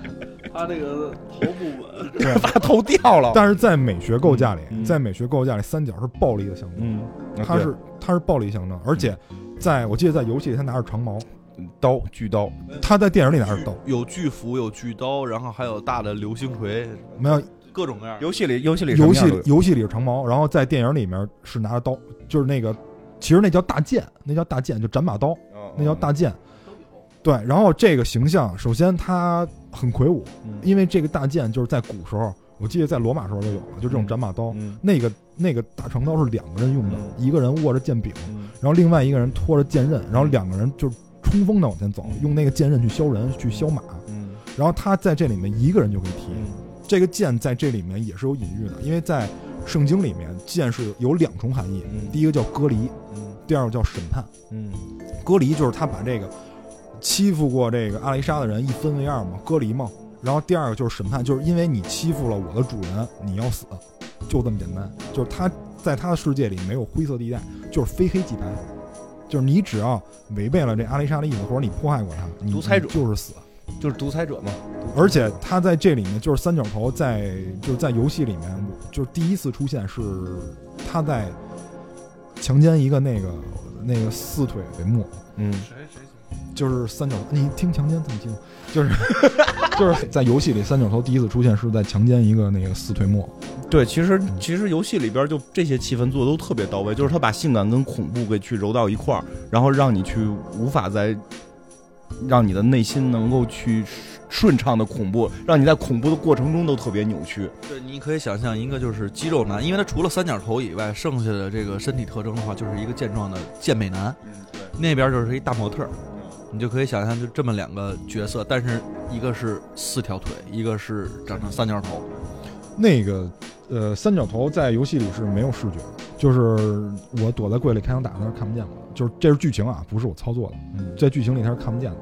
他这个头不稳，对，把头掉了。但是在美学构架里，嗯在美学构架里，三角是暴力的象征，嗯，它是它是暴力象征，而且在我记得在游戏里他拿着长矛，刀巨刀，他在电影里拿着刀，有巨斧，有巨刀，然后还有大的流星锤，没有。各种各样。游戏里游戏里游戏游戏里是长矛，然后在电影里面是拿着刀，就是那个其实那叫大剑，那叫大剑，就斩马刀，嗯那叫大剑。对，然后这个形象，首先他很魁梧，嗯因为这个大剑就是在古时候，我记得在罗马时候就有了，就这种斩马刀。嗯那个那个大长刀是两个人用的，嗯一个人握着剑柄，嗯然后另外一个人拖着剑刃，然后两个人就冲锋的往前走，嗯用那个剑刃去削人，去削马。嗯然后他在这里面一个人就可以提，嗯这个剑在这里面也是有隐喻的，因为在圣经里面剑是有两重含义，嗯第一个叫割离，嗯第二个叫审判。嗯割离就是他把这个欺负过这个阿丽莎的人一分为二嘛，割离嘛。然后第二个就是审判，就是因为你欺负了我的主人，你要死，就这么简单。就是他在他的世界里没有灰色地带，就是非黑即白，就是你只要违背了这阿丽莎的意思，或者你迫害过他，你独裁者就是死。就是独裁者嘛。而且他在这里面就是三角头在就是在游戏里面，就是第一次出现是他在强奸一个那个那个四腿为木，嗯谁谁就是三角，你听强奸怎么听？就是 就是在游戏里三角头第一次出现是在强奸一个那个四腿木，对，其实其实游戏里边就这些气氛做的都特别到位，就是他把性感跟恐怖给去揉到一块儿，然后让你去无法在让你的内心能够去顺畅的恐怖，让你在恐怖的过程中都特别扭曲。对，你可以想象一个就是肌肉男，因为他除了三角头以外，剩下的这个身体特征的话，就是一个健壮的健美男，嗯，对，那边就是一大模特儿，你就可以想象就这么两个角色，但是一个是四条腿，一个是长成三角头。那个呃三角头在游戏里是没有视觉的，就是我躲在柜里开枪打他是看不见的，就是这是剧情啊，不是我操作的。嗯在剧情里他是看不见的。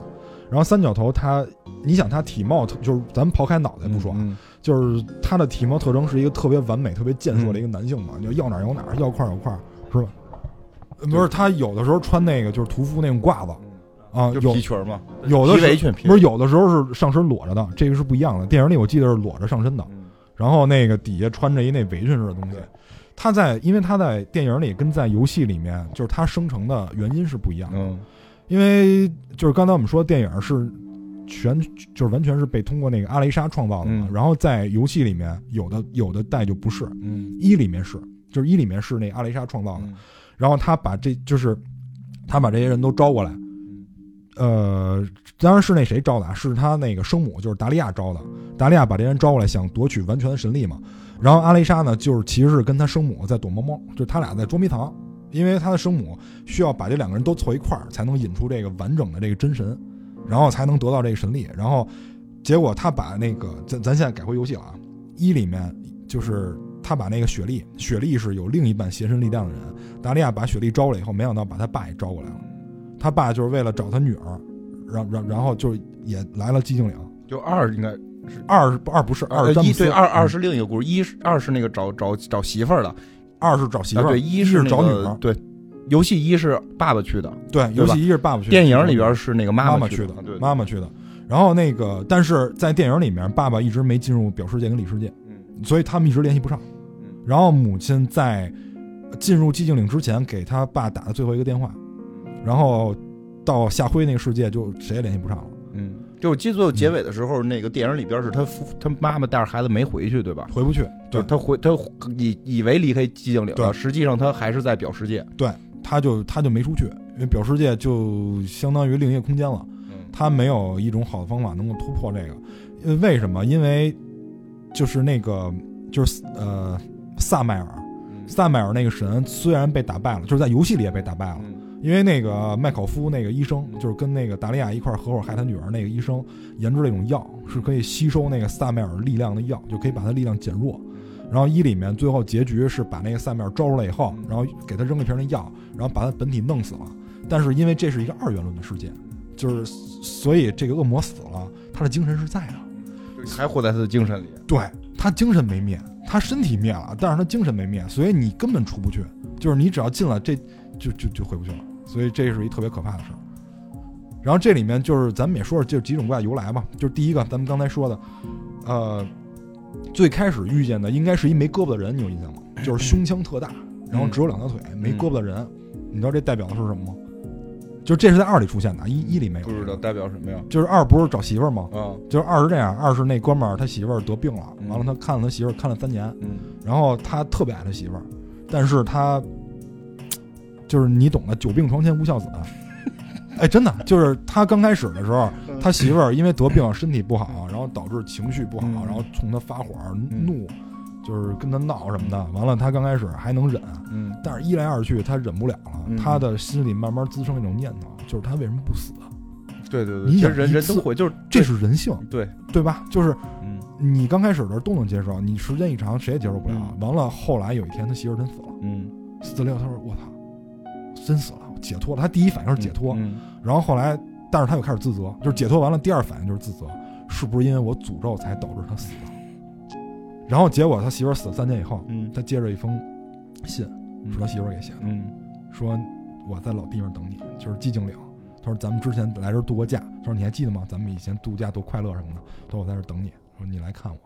然后三角头他，你想他体貌特就是咱们刨开脑袋不说啊，嗯就是他的体貌特征是一个特别完美、特别健硕的一个男性嘛，就要哪儿有哪儿，要块儿有块儿，是吧？呃不是他有的时候穿那个就是屠夫那种褂子啊，就有皮裙嘛，有的围裙，皮不是有的时候是上身裸着的，这个是不一样的。电影里我记得是裸着上身的，嗯然后那个底下穿着一那围裙似的东西。他在，因为他在电影里跟在游戏里面，就是他生成的原因是不一样的。嗯因为就是刚才我们说，电影是全就是完全是被通过那个阿雷莎创造的嘛。嗯然后在游戏里面，有的有的带就不是，嗯一里面是，就是一里面是那阿雷莎创造的。嗯然后他把这就是他把这些人都招过来，呃，当然是那谁招的啊，是他那个生母，就是达利亚招的。达利亚把这人招过来，想夺取完全的神力嘛。然后阿雷莎呢，就是其实是跟他生母在躲猫猫，就是他俩在捉迷藏，因为他的生母需要把这两个人都凑一块儿，才能引出这个完整的这个真神，然后才能得到这个神力。然后结果他把那个咱咱现在改回游戏了啊，一里面就是他把那个雪莉，雪莉是有另一半邪神力量的人，达利亚把雪莉招过来以后，没想到把他爸也招过来了。他爸就是为了找他女儿，然然然后就也来了寂静岭。就二应该二是二不是二一对二二嗯是另一个故事，一是二是那个找找找媳妇儿的，二是找媳妇儿，啊对，一是找女儿，对，游戏一是爸爸去的，对，对游戏一是爸爸去的，电影里边是那个妈妈去的，妈妈去的。然后那个，但是在电影里面，爸爸一直没进入表世界跟里世界，嗯所以他们一直联系不上。嗯然后母亲在进入寂静岭之前给他爸打的最后一个电话，然后到夏辉那个世界就谁也联系不上了。嗯，就我记得最后结尾的时候，那个电影里边是他父他妈妈带着孩子没回去，对吧？回不去，对就，他回他以以为离开寂静岭对了，实际上他还是在表世界。对他就他就没出去，因为表世界就相当于另一个空间了。嗯他没有一种好的方法能够突破这个，呃，为什么？因为就是那个就是呃萨麦尔，萨麦尔那个神虽然被打败了，就是在游戏里也被打败了，嗯因为那个麦考夫那个医生，就是跟那个达利亚一块儿合伙害他女儿那个医生研制了一种药，是可以吸收那个萨麦尔力量的药，就可以把他力量减弱。然后一里面最后结局是把那个萨麦尔招出来以后，然后给他扔了一瓶那药，然后把他本体弄死了。但是因为这是一个二元论的世界，就是所以这个恶魔死了，他的精神是在的。还活在他的精神里。对他精神没灭，他身体灭了，但是他精神没灭，所以你根本出不去。就是你只要进了这，就就就回不去了。所以这是一特别可怕的事儿。然后这里面就是咱们也说说，就几种怪由来吧。就是第一个，咱们刚才说的，呃，最开始遇见的应该是一没胳膊的人，你有印象吗？就是胸腔特大，然后只有两条腿，没胳膊的人。你知道这代表的是什么吗？就这是在二里出现的，一一里没有。不知道代表什么呀？就是二不是找媳妇儿吗？啊，就是二是这样，二是那哥们儿他媳妇儿得病了，嗯完了他看了他媳妇儿看了三年，嗯然后他特别爱他媳妇儿，但是他就是你懂的，久病床前无孝子。哎，真的就是他刚开始的时候，他媳妇儿因为得病身体不好，然后导致情绪不好，嗯。然后冲他发火怒，就是跟他闹什么的。完了，他刚开始还能忍，嗯。但是一来二去他忍不了了，嗯。他的心里慢慢滋生一种念头，就是他为什么不死？对对对，你想一次人都会，就是这是人性，对，对吧？就是嗯。你刚开始的时候都能接受，你时间一长谁也接受不了。嗯。完了，后来有一天他媳妇儿真死了，嗯，死了以后他说：“我操，真死了，解脱了。”他第一反应是解脱，嗯然后后来，但是他又开始自责，就是解脱完了，第二反应就是自责，是不是因为我诅咒才导致他死的？然后结果他媳妇儿死了三年以后，嗯他接着一封信，是他媳妇儿给写的，嗯说我在老地方等你，就是寂静岭。他说咱们之前来这儿度过假，他说你还记得吗？咱们以前度假多快乐什么的。他说我在这儿等你，说你来看我，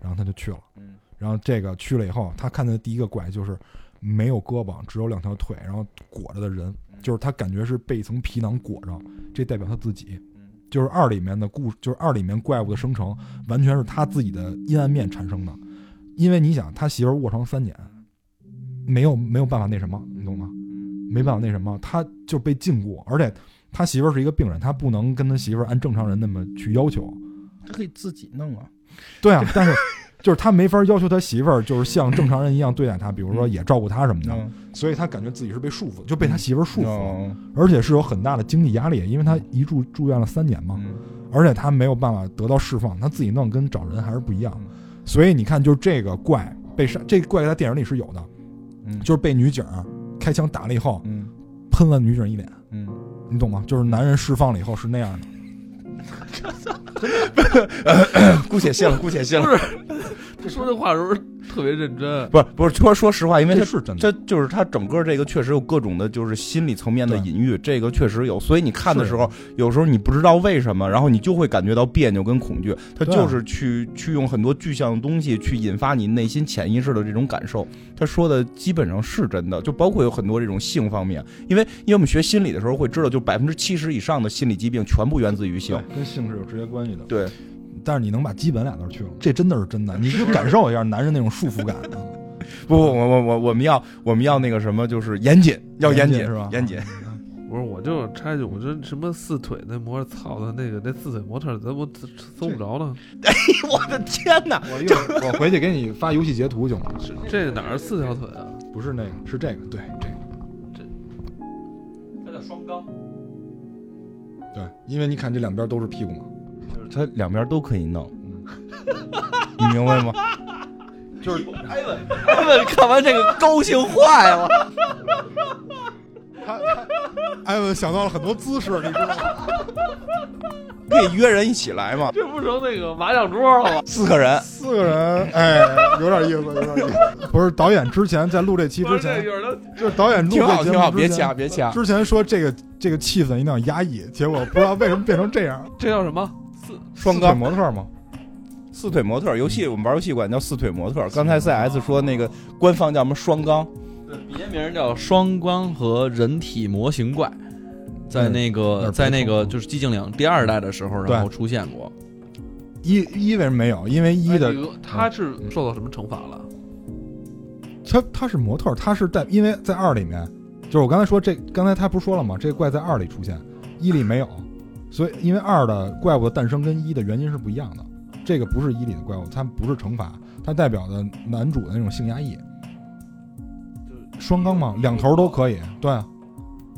然后他就去了。嗯然后这个去了以后，他看见的第一个怪就是没有胳膊，只有两条腿，然后裹着的人，就是他感觉是被一层皮囊裹着，这代表他自己。就是二里面的故，就是二里面怪物的生成，完全是他自己的阴暗面产生的。因为你想，他媳妇卧床三年，没有没有办法那什么，你懂吗？没办法那什么，他就被禁锢，而且他媳妇是一个病人，他不能跟他媳妇按正常人那么去要求。他可以自己弄啊。对啊，但是就是他没法要求他媳妇儿就是像正常人一样对待他，比如说也照顾他什么的，嗯，所以他感觉自己是被束缚，就被他媳妇儿束缚。而且是有很大的经济压力，因为他一住住院了三年嘛，嗯。而且他没有办法得到释放，他自己弄跟找人还是不一样，嗯。所以你看，就是这个怪被杀，这个怪在电影里是有的，嗯。就是被女警开枪打了以后，嗯。喷了女警一脸，嗯，你懂吗？就是男人释放了以后是那样的，姑且信了，姑且信了。是 他说这话的时候特别认真。不是不是说说实话，因为这他是真的。这就是他整个这个确实有各种的，就是心理层面的隐喻，这个确实有。所以你看的时候，有时候你不知道为什么，然后你就会感觉到别扭跟恐惧。他就是去去用很多具象的东西去引发你内心潜意识的这种感受。他说的基本上是真的，就包括有很多这种性方面，因为因为我们学心理的时候会知道，就百分之七十以上的心理疾病全部源自于性。跟性是有直接关系的。对，但是你能把基本俩字去了，这真的是真的，你就感受一下男人那种束缚感。不不，我我我我们要我们要那个什么，就是严谨，要严谨是吧？严谨。不是，我就插一句，我这什么四腿那模特，操的那个那四腿模特，怎么搜不着呢？我的天哪！我一会儿我回去给你发游戏截图行吗？这这个哪是四条腿啊？不是那个，是这个，对这个，这它叫双缸。对，因为你看这两边都是屁股嘛。就是他两边都可以弄，嗯，你明白吗？就是艾文，艾文看完这个高兴坏了。他他，艾文想到了很多姿势，你知道吗？可以约人一起来嘛，这不成那个麻将桌了吗？四个人。四个人，哎，有点意思，有点意思。不是导演之前在录这期之前，就是导演录挺好，挺好，别掐，别掐。之前说这个这个气氛一定要压抑，结果不知道为什么变成这样。这叫什么？四四腿双缸模特吗？四腿模特游戏，我们玩游戏管叫四腿模特。刚才 CS 说那个官方叫什么双缸，对别名叫双缸和人体模型怪，在那那个是在那个就是寂静岭第二代的时候，然后出现过。一一为什么没有？因为一的哎他是受到什么惩罚了？他他是模特，他是在因为在二里面，就是我刚才说这，刚才他不是说了吗？这个怪在二里出现，一里没有，所以因为二的怪物的诞生跟一的原因是不一样的。这个不是一里的怪物，它不是惩罚，它代表的男主的那种性压抑。双缸嘛，两头都可以，对啊，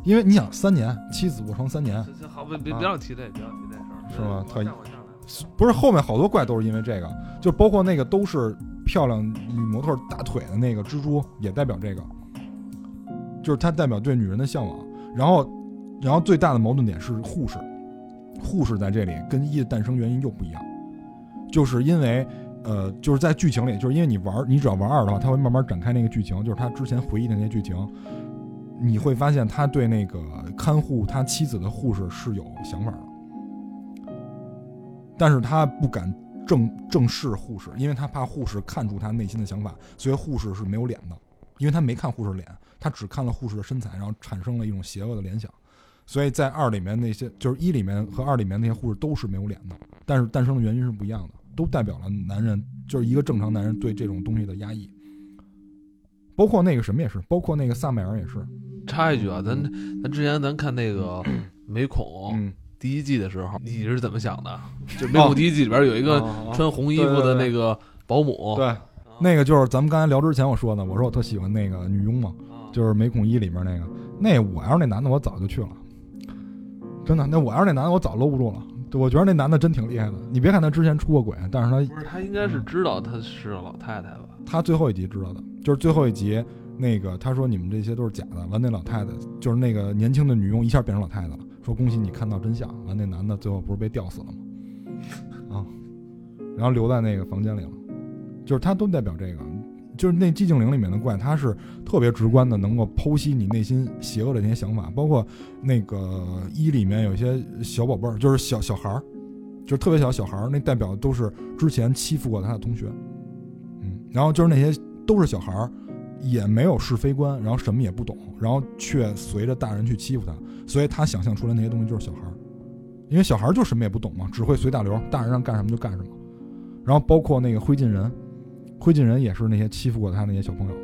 因为你想三年妻子卧床三年，好，别别别让提这，别让提这事儿，啊是吗特意不是后面好多怪都是因为这个，就包括那个都是漂亮女模特大腿的那个蜘蛛，也代表这个，就是它代表对女人的向往。然后，然后最大的矛盾点是护士，护士在这里跟一的诞生原因又不一样，就是因为呃，就是在剧情里，就是因为你玩你只要玩二的话，他会慢慢展开那个剧情，就是他之前回忆的那些剧情，你会发现他对那个看护他妻子的护士是有想法的。但是他不敢正正视护士，因为他怕护士看出他内心的想法，所以护士是没有脸的，因为他没看护士脸，他只看了护士的身材，然后产生了一种邪恶的联想。所以在二里面那些，就是一里面和二里面那些护士都是没有脸的，但是诞生的原因是不一样的，都代表了男人就是一个正常男人对这种东西的压抑。包括那个什么也是，包括那个萨麦尔也是，插一句啊，咱咱之前咱看那个 美恐嗯，第一季的时候，你是怎么想的？就美恐第一季里边有一个哦穿红衣服的那个保姆，对，那个就是咱们刚才聊之前我说的，我说我特喜欢那个女佣嘛，就是《美恐一》里面那个，那我要是那男的，我早就去了，真的。那我要是那男的，我早搂不住了。对，我觉得那男的真挺厉害的。你别看他之前出过轨，但是他不是他应该是知道他是老太太吧？他最后一集知道的，就是最后一集那个他说你们这些都是假的，完那老太太就是那个年轻的女佣一下变成老太太了，说恭喜你看到真相。完那男的最后不是被吊死了吗？啊，然后留在那个房间里了，就是他都代表这个。就是那寂静岭里面的怪，它是特别直观的，能够剖析你内心邪恶的那些想法。包括那个一里面有一些小宝贝儿，就是小小孩儿，就是特别小小孩儿，那代表都是之前欺负过他的同学。嗯，然后就是那些都是小孩儿，也没有是非观，然后什么也不懂，然后却随着大人去欺负他，所以他想象出来那些东西就是小孩儿，因为小孩儿就什么也不懂嘛，只会随大流，大人让干什么就干什么。然后包括那个灰烬人，灰烬人也是那些欺负过他那些小朋友，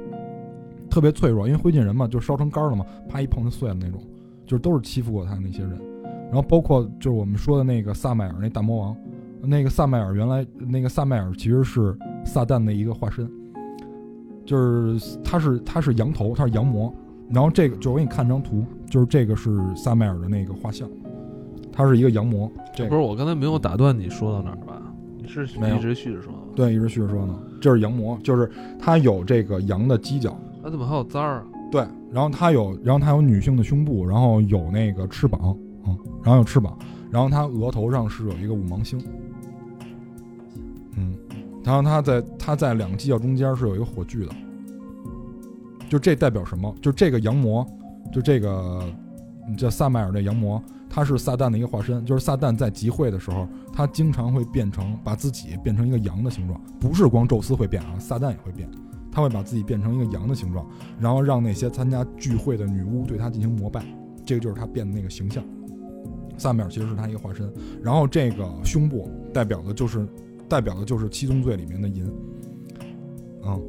特别脆弱，因为灰烬人嘛，就烧成干了嘛，啪一碰就碎了那种，就是都是欺负过他那些人。然后包括就是我们说的那个萨麦尔那大魔王，那个萨麦尔原来那个萨麦尔其实是撒旦的一个化身，就是他是他是羊头，他是羊魔。然后这个就我给你看张图，就是这个是萨麦尔的那个画像，他是一个羊魔。这个不是我刚才没有打断你说到哪儿吧？你是没有一直续着说的。对，一直续着说呢，这是羊魔，就是它有这个羊的犄角，它怎么还有簪儿啊？对，然后它有，然后它有女性的胸部，然后有那个翅膀，嗯，然后有翅膀，然后它额头上是有一个五芒星，嗯，然后它在它在两个犄角中间是有一个火炬的，就这代表什么？就这个羊魔，就这个你叫萨麦尔这羊魔，他是撒旦的一个化身。就是撒旦在集会的时候，他经常会变成把自己变成一个羊的形状，不是光宙斯会变啊，撒旦也会变。他会把自己变成一个羊的形状，然后让那些参加聚会的女巫对他进行膜拜，这个就是他变的那个形象。萨米尔其实是他一个化身，然后这个胸部代表的就是代表的就是七宗罪里面的银，嗯，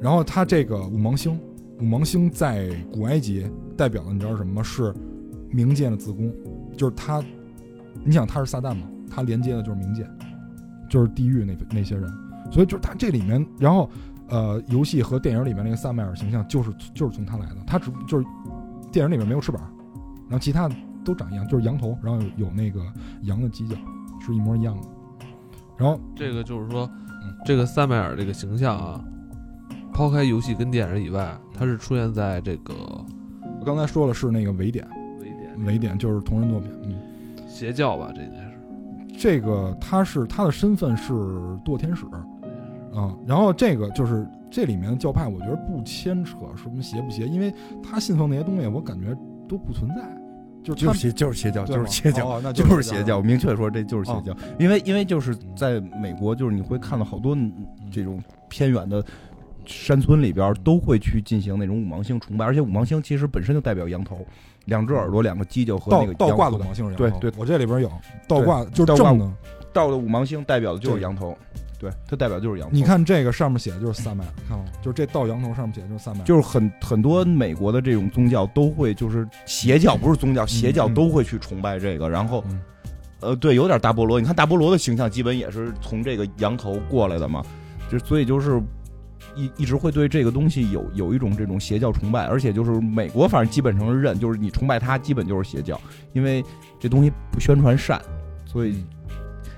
然后他这个五芒星，五芒星在古埃及代表的你知道什么？是冥界的子宫，就是他，你想他是撒旦嘛，他连接的就是冥界，就是地狱那那些人，所以就是他这里面，然后呃，游戏和电影里面那个萨麦尔形象就是就是从他来的，他只就是电影里面没有翅膀，然后其他的都长一样，就是羊头，然后有有那个羊的犄角，是一模一样的。然后这个就是说嗯，这个萨麦尔这个形象啊，抛开游戏跟电影以外，它是出现在这个我刚才说了是那个伪点，微点就是同人作品，嗯，邪教吧，这应该是。这个他是他的身份是堕天使，啊、然后这个就是这里面的教派，我觉得不牵扯什么邪不邪，因为他信奉那些东西，我感觉都不存在，就是就是邪就是邪教，就是邪教。哦那就是邪邪教，我明确说这就是邪教，因为因为就是在美国，就是你会看到好多这种偏远的山村里边都会去进行那种五芒星崇拜，而且五芒星其实本身就代表羊头，两只耳朵、两个犄角和那个倒挂的羊头王姓人，对对我这里边有倒挂，就是正的。倒的五芒星代表的就是羊头，对，它代表就是羊头。你看这个上面写的就是萨麦尔，看吗？就是这倒羊头上面写的就是萨麦，就是很很多美国的这种宗教都会，就是邪教不是宗教，邪教嗯都会去崇拜这个。然后嗯，呃，对，有点大菠萝。你看大菠萝的形象，基本也是从这个羊头过来的嘛。就所以就是一一直会对这个东西有有一种这种邪教崇拜，而且就是美国反正基本上是认，就是你崇拜它，基本就是邪教，因为这东西不宣传善，所以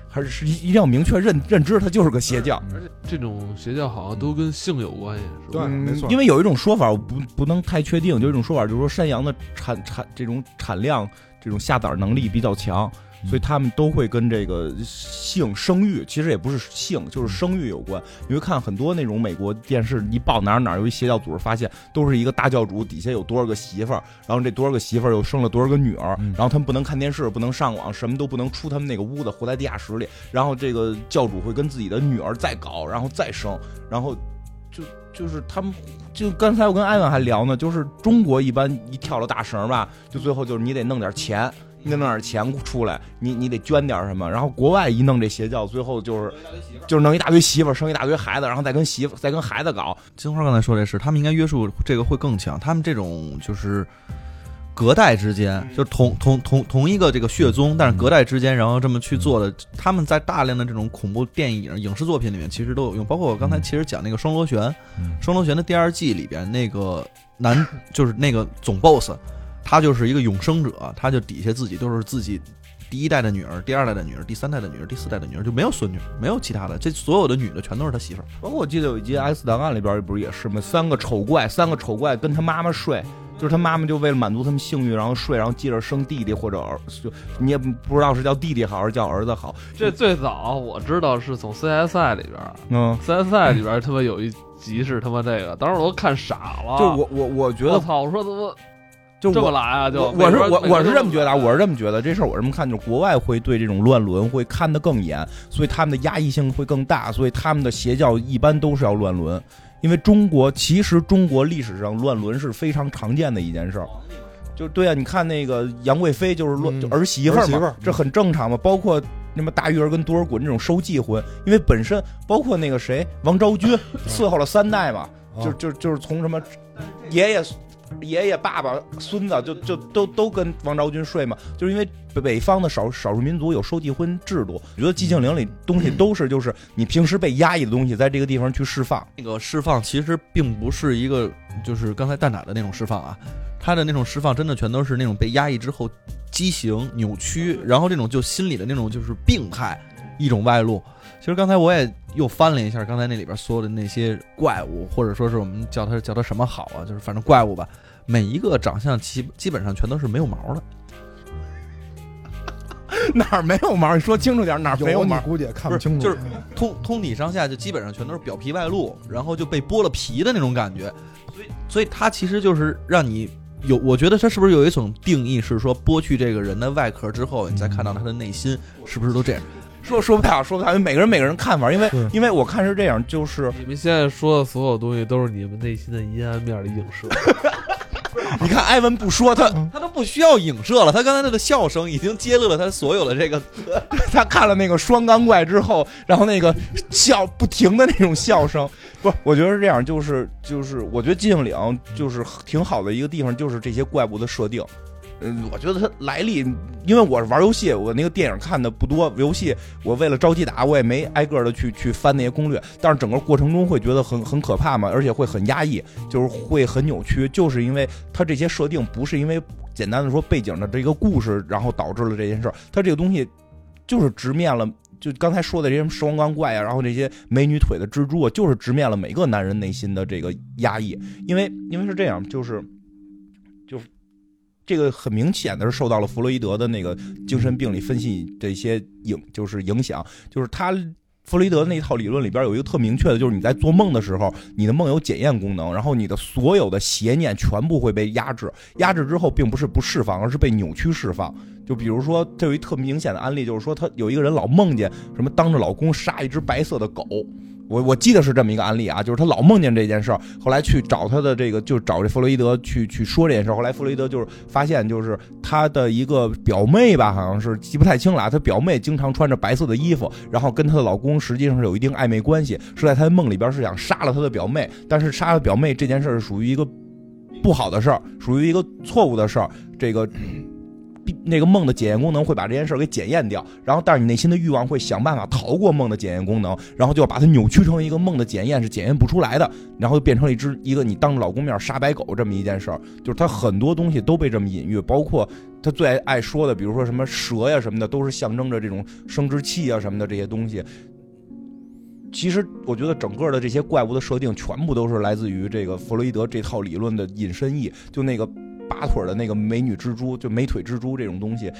还是一一定要明确认认知它就是个邪教。而且这种邪教好像都跟性有关系，是吧？对没错嗯因为有一种说法，我不不能太确定，就一种说法就是说山羊的产产这种产量，这种下崽能力比较强，嗯所以他们都会跟这个性生育，其实也不是性，就是生育有关。你会看很多那种美国电视一报哪儿哪儿有一邪教组织，发现都是一个大教主底下有多少个媳妇儿，然后这多少个媳妇儿又生了多少个女儿，嗯然后他们不能看电视，不能上网，什么都不能出他们那个屋子，活在地下室里。然后这个教主会跟自己的女儿再搞，然后再生，然后就就是他们，就刚才我跟艾文还聊呢，就是中国一般一跳了大绳吧，就最后就是你得弄点钱，你得弄点钱出来，你你得捐点什么。然后国外一弄这邪教，最后就是就是弄一大堆媳妇，生一大堆孩子，然后再跟媳妇再跟孩子搞。金花刚才说这事，他们应该约束这个会更强。他们这种就是隔代之间，就是同同同同一个这个血宗，但是隔代之间，然后这么去做的。他们在大量的这种恐怖电影、影视作品里面，其实都有用。包括我刚才其实讲那个双螺旋，嗯双螺旋的第二季里边那个男，就是那个总 boss，他就是一个永生者，他就底下自己都是自己。第一代的女儿，第二代的女儿，第三代的女儿，第四代的女儿就没有孙女，没有其他的，这所有的女的全都是他媳妇儿。包括我记得有一集《X 档案》里边不是也是吗？三个丑怪，三个丑怪跟他妈妈睡，就是他妈妈就为了满足他们性欲，然后睡，然后接着生弟弟或者儿，就你也不知道是叫弟弟好还是叫儿子好。这最早我知道是从 CSI 里边嗯，，CSI 里边他妈有一集是他妈这个，当时我都看傻了。就我我我觉得我操，我说怎么就我这么来啊？就我我是我我是这么觉得啊，我是这么觉得，这事儿我是这么看，就是国外会对这种乱伦会看得更严，所以他们的压抑性会更大，所以他们的邪教一般都是要乱伦。因为中国其实中国历史上乱伦是非常常见的一件事儿，就对啊，你看那个杨贵妃就是乱、嗯就儿媳妇儿嘛儿媳妇儿，这很正常嘛。包括什么大玉儿跟多尔衮这种收继婚，因为本身包括那个谁王昭君伺候了三代嘛，就啊就就是从什么爷爷、爷爷、爸爸、孙子，就就都都跟王昭君睡嘛，就是因为北北方的少少数民族有收继婚制度。我觉得寂静岭里东西都是就是你平时被压抑的东西，在这个地方去释放。那个释放其实并不是一个，就是刚才蛋挞的那种释放啊，他的那种释放真的全都是那种被压抑之后畸形扭曲，然后这种就心理的那种就是病态一种外露。其实刚才我也又翻了一下刚才那里边所有的那些怪物，或者说是我们叫它叫它什么好啊，就是反正怪物吧，每一个长相基基本上全都是没有毛的。哪儿没有毛？你说清楚点，哪儿没毛？有你估计也看不清楚。就是通通体上下就基本上全都是表皮外露，然后就被剥了皮的那种感觉，所以所以它其实就是让你有，我觉得它是不是有一种定义是说剥去这个人的外壳之后，你再看到他的内心是不是都这样？说说不太好，说不太好，每个人每个人看法，因为因为我看是这样，就是你们现在说的所有东西都是你们内心的阴暗面的映射。你看艾文不说他，他都不需要影射了，他刚才那个笑声已经揭露了他所有的这个 他看了那个双钢怪之后，然后那个笑不停的那种笑声，不，我觉得是这样，就是就是，我觉得寂静岭就是挺好的一个地方，就是这些怪物的设定。嗯，我觉得它来历，因为我是玩游戏，我那个电影看的不多，游戏我为了着急打，我也没挨个的去去翻那些攻略，但是整个过程中会觉得很很可怕嘛，而且会很压抑，就是会很扭曲，就是因为它这些设定不是因为简单的说背景的这个故事，然后导致了这件事儿，它这个东西就是直面了。就刚才说的这些双光怪啊，然后这些美女腿的蜘蛛啊，就是直面了每个男人内心的这个压抑，因为因为是这样，就是这个很明显的是受到了弗洛伊德的那个精神病理分析这些影，就是影响，就是他。弗洛伊德那套理论里边有一个特明确的，就是你在做梦的时候，你的梦有检验功能，然后你的所有的邪念全部会被压制，压制之后并不是不释放，而是被扭曲释放。就比如说，这有一特明显的案例，就是说他有一个人老梦见什么当着老公杀一只白色的狗，我我记得是这么一个案例啊，就是他老梦见这件事儿，后来去找他的这个，就找这弗洛伊德去去说这件事儿，后来弗洛伊德就是发现，就是他的一个表妹吧，好像是记不太清了啊，他表妹经常穿着白色的衣服，然后跟她的老公实际上是有一定暧昧关系，是在他的梦里边是想杀了他的表妹，但是杀了表妹这件事儿是属于一个不好的事儿，属于一个错误的事儿，这个。那个梦的检验功能会把这件事给检验掉，然后但是你内心的欲望会想办法逃过梦的检验功能，然后就要把它扭曲成一个梦的检验是检验不出来的，然后就变成了一只一个你当着老公面杀白狗这么一件事儿，就是他很多东西都被这么隐喻，包括他最爱爱说的，比如说什么蛇呀什么的，都是象征着这种生殖器啊什么的这些东西。其实我觉得整个的这些怪物的设定全部都是来自于这个弗洛伊德这套理论的引申义，就那个。拔腿的那个美女蜘蛛，就美腿蜘蛛这种东西，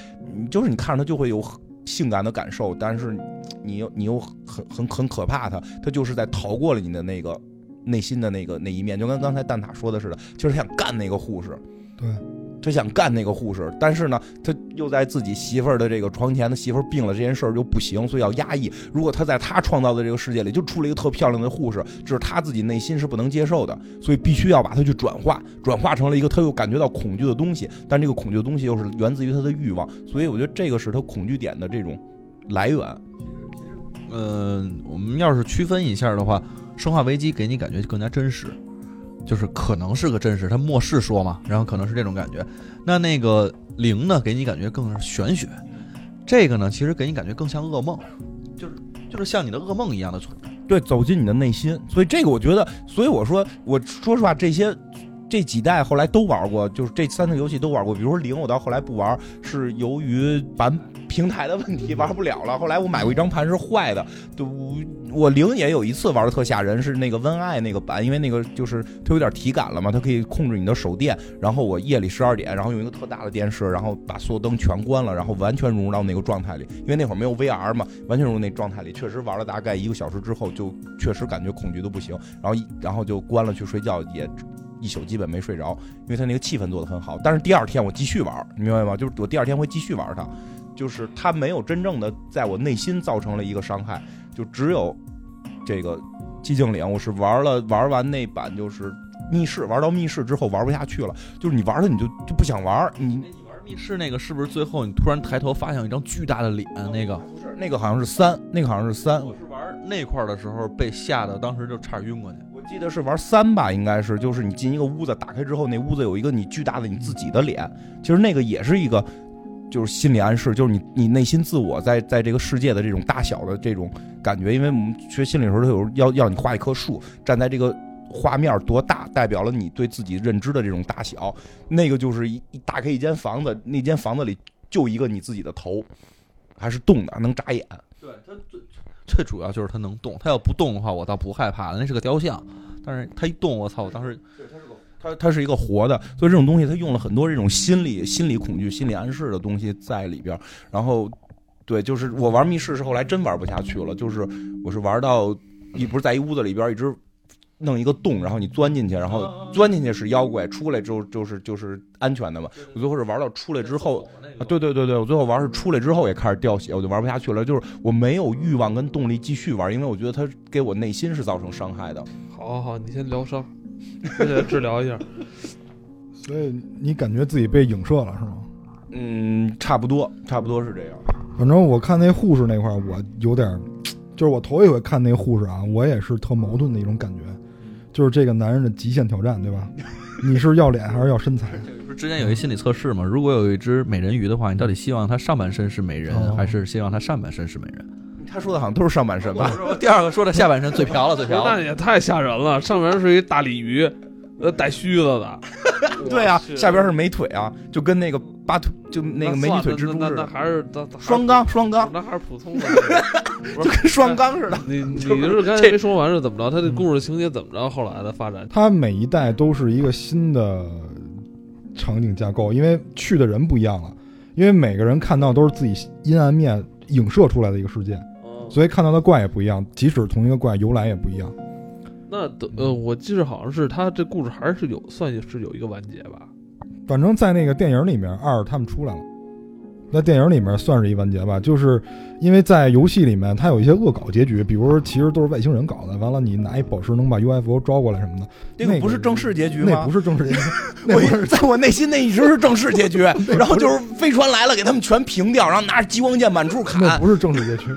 就是你看着它就会有性感的感受，但是你又你又很很很可怕，它它就是在逃过了你的那个内心的那个那一面，就跟刚才蛋挞说的似的，就是想干那个护士。对。他想干那个护士，但是呢，他又在自己媳妇儿的这个床前，他媳妇儿病了这件事儿就不行，所以要压抑。如果他在他创造的这个世界里就出了一个特漂亮的护士，这是他自己内心是不能接受的，所以必须要把它去转化，转化成了一个他又感觉到恐惧的东西。但这个恐惧的东西又是源自于他的欲望，所以我觉得这个是他恐惧点的这种来源。嗯，我们要是区分一下的话，《生化危机》给你感觉更加真实。就是可能是个真实，他末世说嘛，然后可能是这种感觉。那那个灵呢，给你感觉更是玄学。这个呢，其实给你感觉更像噩梦，就是就是像你的噩梦一样的存在。对，走进你的内心。所以这个我觉得，所以我说，我说实话，这些这几代后来都玩过，就是这三个游戏都玩过。比如说零，我到后来不玩，是由于版平台的问题玩不了了。后来我买过一张盘是坏的，就。我零也有一次玩的特吓人，是那个 Wen I 那个版，因为那个就是它有点体感了嘛，它可以控制你的手电。然后我夜里十二点，然后用一个特大的电视，然后把所有灯全关了，然后完全融入到那个状态里。因为那会儿没有 VR 嘛，完全融入那状态里，确实玩了大概一个小时之后，就确实感觉恐惧都不行。然后然后就关了去睡觉，也一宿基本没睡着，因为他那个气氛做得很好。但是第二天我继续玩，你明白吗？就是我第二天会继续玩它，就是它没有真正的在我内心造成了一个伤害。就只有这个寂静岭，我是玩了玩完那版，就是密室，玩到密室之后玩不下去了。就是你玩它，你就就不想玩。你你玩密室那个是不是最后你突然抬头发现一张巨大的脸？那个不是，那个好像是三，那个好像是三。我是玩那块的时候被吓得，当时就差点晕过去。记得是玩三吧，应该是，就是你进一个屋子，打开之后，那屋子有一个你巨大的你自己的脸。其实那个也是一个。就是心理暗示，就是你你内心自我在在这个世界的这种大小的这种感觉，因为我们学心理的时候，他有要要你画一棵树，站在这个画面多大，代表了你对自己认知的这种大小。那个就是一打开一间房子，那间房子里就一个你自己的头，还是动的，能眨眼。对，它最最主要就是它能动，它要不动的话，我倒不害怕了，那是个雕像。但是它一动，我操！我当时。它它是一个活的，所以这种东西它用了很多这种心理心理恐惧、心理暗示的东西在里边。然后对，就是我玩密室是后来真玩不下去了，就是我是玩到一不是在一屋子里边一直弄一个洞，然后你钻进去，然后钻进去是妖怪，出来之后就是就是安全的嘛。我最后是玩到出来之后，啊，对对对对，我最后玩是出来之后也开始掉血，我就玩不下去了，就是我没有欲望跟动力继续玩，因为我觉得它给我内心是造成伤害的。好好好，你先疗伤，先治疗一下。所以你感觉自己被影射了是吗？嗯，差不多，差不多是这样。反正我看那护士那块儿，我有点儿，就是我头一回看那护士啊，我也是特矛盾的一种感觉，就是这个男人的极限挑战，对吧？你是要脸还是要身材？不是之前有一心理测试吗？如果有一只美人鱼的话，你到底希望它上半身是美人，哦还是希望它上半身是美人？他说的好像都是上半身吧？第二个说的下半身最嫖了，最嫖了。那也太吓人了，上面是一大鲤鱼，呃，带须子的。对啊，下边是美腿啊，就跟那个八腿，就那个美女腿蜘蛛那那那似的，还是双缸双缸，那还是普通的，不就跟双缸似的。你 你是刚才没说完是怎么着？他这故事情节怎么着？后来的发展，他每一代都是一个新的场景架构，因为去的人不一样了，因为每个人看到都是自己阴暗面影射出来的一个世界，所以看到的怪也不一样，即使同一个怪由来也不一样。那等呃，我记得好像是他这故事还是有算是有一个完结吧？反正，在那个电影里面，二他们出来了，在电影里面算是一完结吧，就是因为在游戏里面，它有一些恶搞结局，比如说其实都是外星人搞的，完了你拿一宝石能把 UFO 招过来什么的，那个不是正式结局吗？那不是正式结局，那我不是在我内心那一直是正式结局，然后就是飞船来了，给他们全平掉，然后拿着激光剑满处砍那。不是正式结局，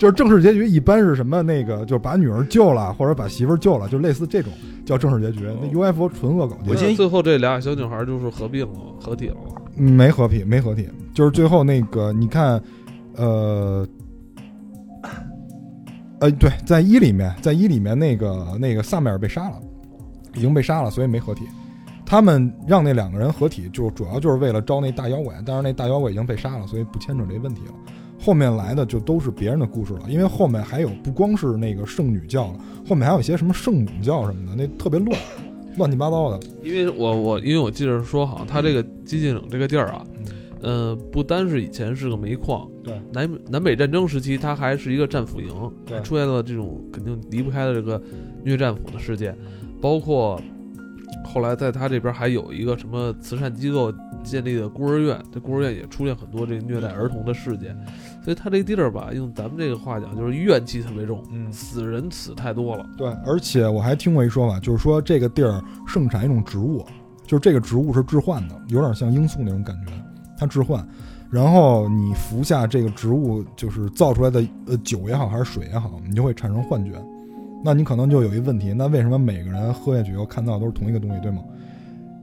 就是正式结局一般是什么那个，就是把女儿救了，或者把媳妇儿救了，就类似这种叫正式结局。那 UFO 纯恶搞我记得那最后这俩小女孩就是合并了，合体了吗。嗯没合体，没合体，就是最后那个你看，呃。呃，对，在一里面，在一里面那个那个萨米尔被杀了，已经被杀了，所以没合体。他们让那两个人合体，就主要就是为了招那大妖怪，但是那大妖怪已经被杀了，所以不牵扯这问题了。后面来的就都是别人的故事了，因为后面还有不光是那个圣女教了，后面还有一些什么圣母教什么的，那特别乱，乱七八糟的。因为我我因为我记得说，好像他这个寂静岭这个地儿啊，呃，不单是以前是个煤矿，对。南南北战争时期，它还是一个战俘营，对。出现了这种肯定离不开的这个虐战俘的事件，包括后来在他这边还有一个什么慈善机构建立的孤儿院，这孤儿院也出现很多这个虐待儿童的事件，所以他这地儿吧，用咱们这个话讲，就是怨气特别重，嗯死人死太多了。对，而且我还听过一说法，就是说这个地儿盛产一种植物，就是这个植物是致幻的，有点像罂粟那种感觉，它致幻。然后你服下这个植物，就是造出来的呃酒也好还是水也好，你就会产生幻觉。那你可能就有一问题，那为什么每个人喝下去以后看到都是同一个东西，对吗？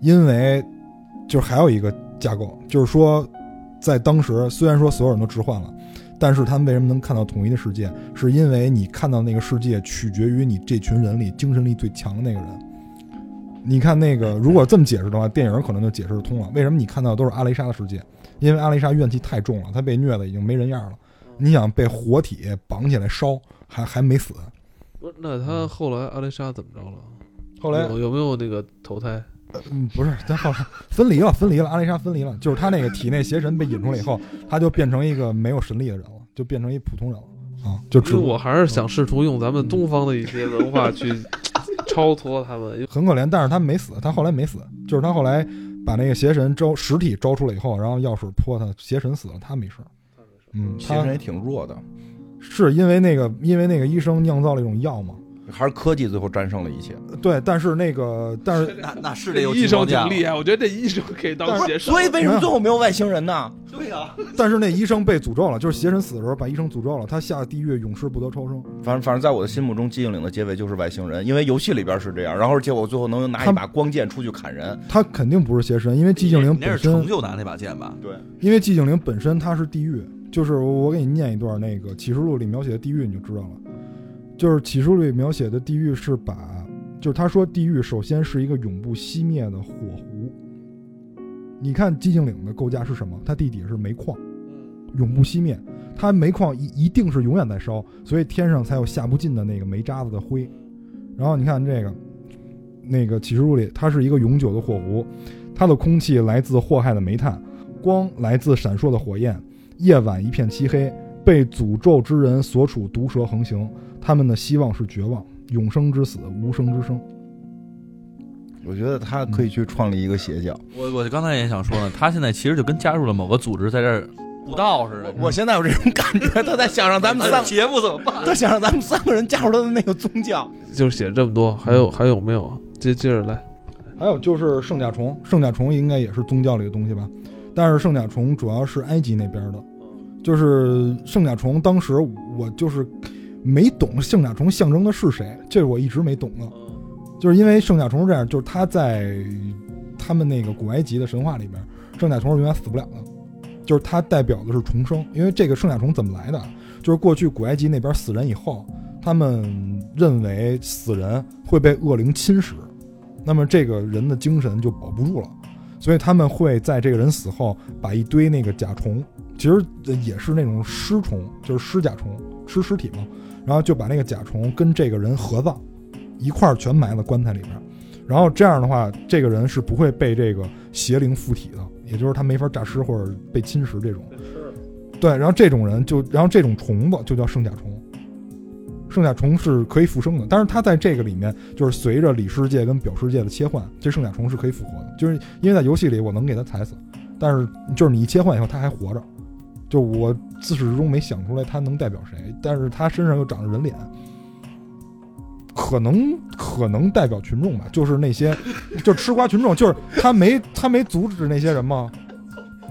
因为就是还有一个架构，就是说在当时虽然说所有人都置换了，但是他们为什么能看到统一的世界？是因为你看到那个世界取决于你这群人里精神力最强的那个人。你看那个，如果这么解释的话，电影可能就解释得通了。为什么你看到的都是阿雷莎的世界？因为阿雷莎怨气太重了，她被虐的已经没人样了。你想被活体绑起来烧，还还没死。不是，那他后来阿雷莎怎么着了？后来有有没有那个投胎？嗯，不是，他后来分离了，分离了，阿丽莎分离了，就是他那个体内邪神被引出来以后，他就变成一个没有神力的人了，就变成一普通人了啊，就只我还是想试图用咱们东方的一些文化去 超脱他们。很可怜，但是他没死，他后来没死，就是他后来把那个邪神招实体招出来以后，然后药水泼他，邪神死了，他没事。嗯，他邪神也挺弱的，是因为那个因为那个医生酿造了一种药嘛？还是科技最后战胜了一切。对，但是那个但是 那那是得有医生激光架挺厉害，我觉得这医生可以当邪神。所以为什么最后没有外星人呢？对呀，但是那医生被诅咒了，就是邪神死的时候把医生诅咒了，他下地狱永世不得超生。反正反正在我的心目中，寂静岭的结尾就是外星人，因为游戏里边是这样，然后结果最后能拿一把光剑出去砍人。他肯定不是邪神，因为寂静岭那是本身成就拿那把剑吧？对，因为寂静岭本身它是地狱，就是我给你念一段那个启示录里描写的地狱，你就知道了。就是启示录里描写的地狱是把，就是他说地狱首先是一个永不熄灭的火湖。你看寂静岭的构架是什么？它地底下是煤矿，永不熄灭。它煤矿一一定是永远在烧，所以天上才有下不尽的那个煤渣子的灰。然后你看这个，那个启示录里，它是一个永久的火湖，它的空气来自祸害的煤炭，光来自闪烁的火焰，夜晚一片漆黑，被诅咒之人所处毒蛇横行，他们的希望是绝望，永生之死，无生之生。我觉得他可以去创立一个邪教。我我刚才也想说呢，他现在其实就跟加入了某个组织，在这儿布道似的。我现在有这种感觉，他在想让咱们三，节目怎么办？他想让咱们三个人加入他的那个宗教。就写这么多，还有还有没有？接接着来，还有就是圣甲虫，圣甲虫应该也是宗教里的东西吧？但是圣甲虫主要是埃及那边的，就是圣甲虫。当时我就是没懂圣甲虫象征的是谁，这我一直没懂的。就是因为圣甲虫是这样，就是它在他们那个古埃及的神话里边，圣甲虫是永远死不了的，就是它代表的是重生。因为这个圣甲虫怎么来的？就是过去古埃及那边死人以后，他们认为死人会被恶灵侵蚀，那么这个人的精神就保不住了，所以他们会在这个人死后把一堆那个甲虫，其实也是那种尸虫，就是尸甲虫，吃尸体嘛，然后就把那个甲虫跟这个人合葬。一块儿全埋在棺材里边，然后这样的话，这个人是不会被这个邪灵附体的，也就是他没法诈尸或者被侵蚀这种。对，然后这种人就，然后这种虫子就叫圣甲虫。圣甲虫是可以复生的，但是它在这个里面就是随着里世界跟表世界的切换，这圣甲虫是可以复活的。就是因为在游戏里我能给它踩死，但是就是你一切换以后它还活着。就我自始至终没想出来他能代表谁，但是他身上又长着人脸。可能可能代表群众吧，就是那些，就吃瓜群众，就是他没他没阻止那些人吗？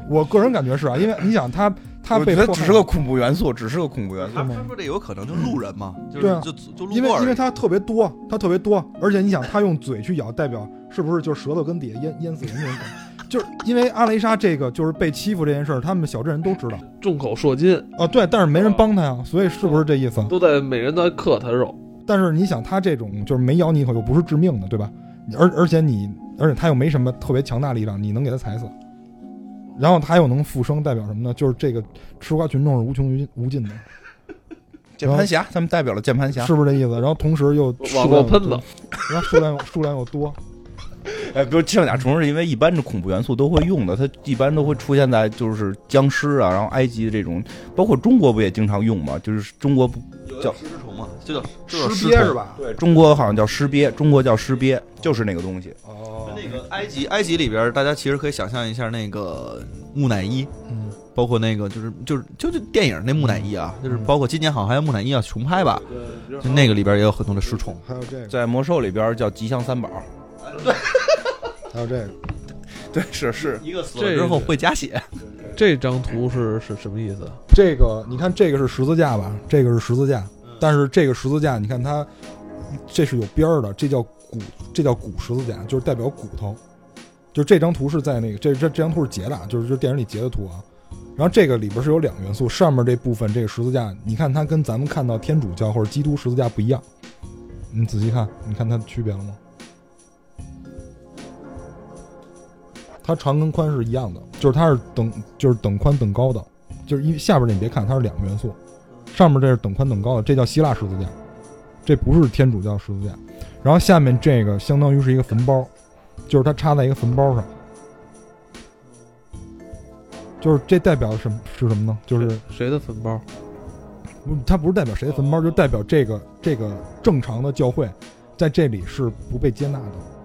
我个人感觉是啊，因为 你想他他被他只是个恐怖元素，只是个恐怖元素。他说这有可能就是路人嘛，就对啊，就就路因为因为他特别多，他特别多，而且你想他用嘴去咬，代表是不是就是舌头跟底下淹淹死人那种感觉？就是因为阿雷莎这个就是被欺负这件事儿，他们小镇人都知道众口铄金，啊，对，但是没人帮他呀，所以是不是这意思？都在每人都在克他肉。但是你想，他这种就是没咬你一口又不是致命的，对吧？而而且你，而且他又没什么特别强大力量，你能给他踩死，然后他又能复生，代表什么呢？就是这个吃瓜群众是无穷无尽无尽的，键盘侠，他们代表了键盘侠。是不是这意思？然后同时又网络喷子，然后数量又数量又多，哎，比如圣甲虫是因为一般的恐怖元素都会用的，它一般都会出现在就是僵尸啊，然后埃及这种，包括中国不也经常用吗？就是中国不叫尸虫嘛，就叫尸鳖是吧？对，中国好像叫尸鳖，中国叫尸鳖，就是那个东西。哦，那个埃及，埃及里边，大家其实可以想象一下那个木乃伊，嗯，包括那个就是就是就是电影那木乃伊啊，就是嗯包括今年好像还有木乃伊要重拍吧，就那个里边也有很多的尸虫。还有这个，在魔兽里边叫吉祥三宝。还有这个，对，是是，一个死了之后会加血，这张图是是什么意思？这个你看，这个是十字架吧？这个是十字架，但是这个十字架，你看它这是有边儿的，这叫骨，这叫骨十字架，就是代表骨头。就这张图是在那个这这这张图是截的，啊，就是就电影里截的图啊。然后这个里边是有两个元素，上面这部分这个十字架，你看它跟咱们看到天主教或者基督十字架不一样。你仔细看，你看它的区别了吗？它长跟宽是一样的，就是它是等就是等宽等高的，就是因为下边那你别看它是两个元素，上面这是等宽等高的，这叫希腊十字架，这不是天主教十字架。然后下面这个相当于是一个坟包，就是它插在一个坟包上，就是这代表什么是什么呢？就是谁的坟包？不它不是代表谁的坟包，就代表这个这个正常的教会在这里是不被接纳的。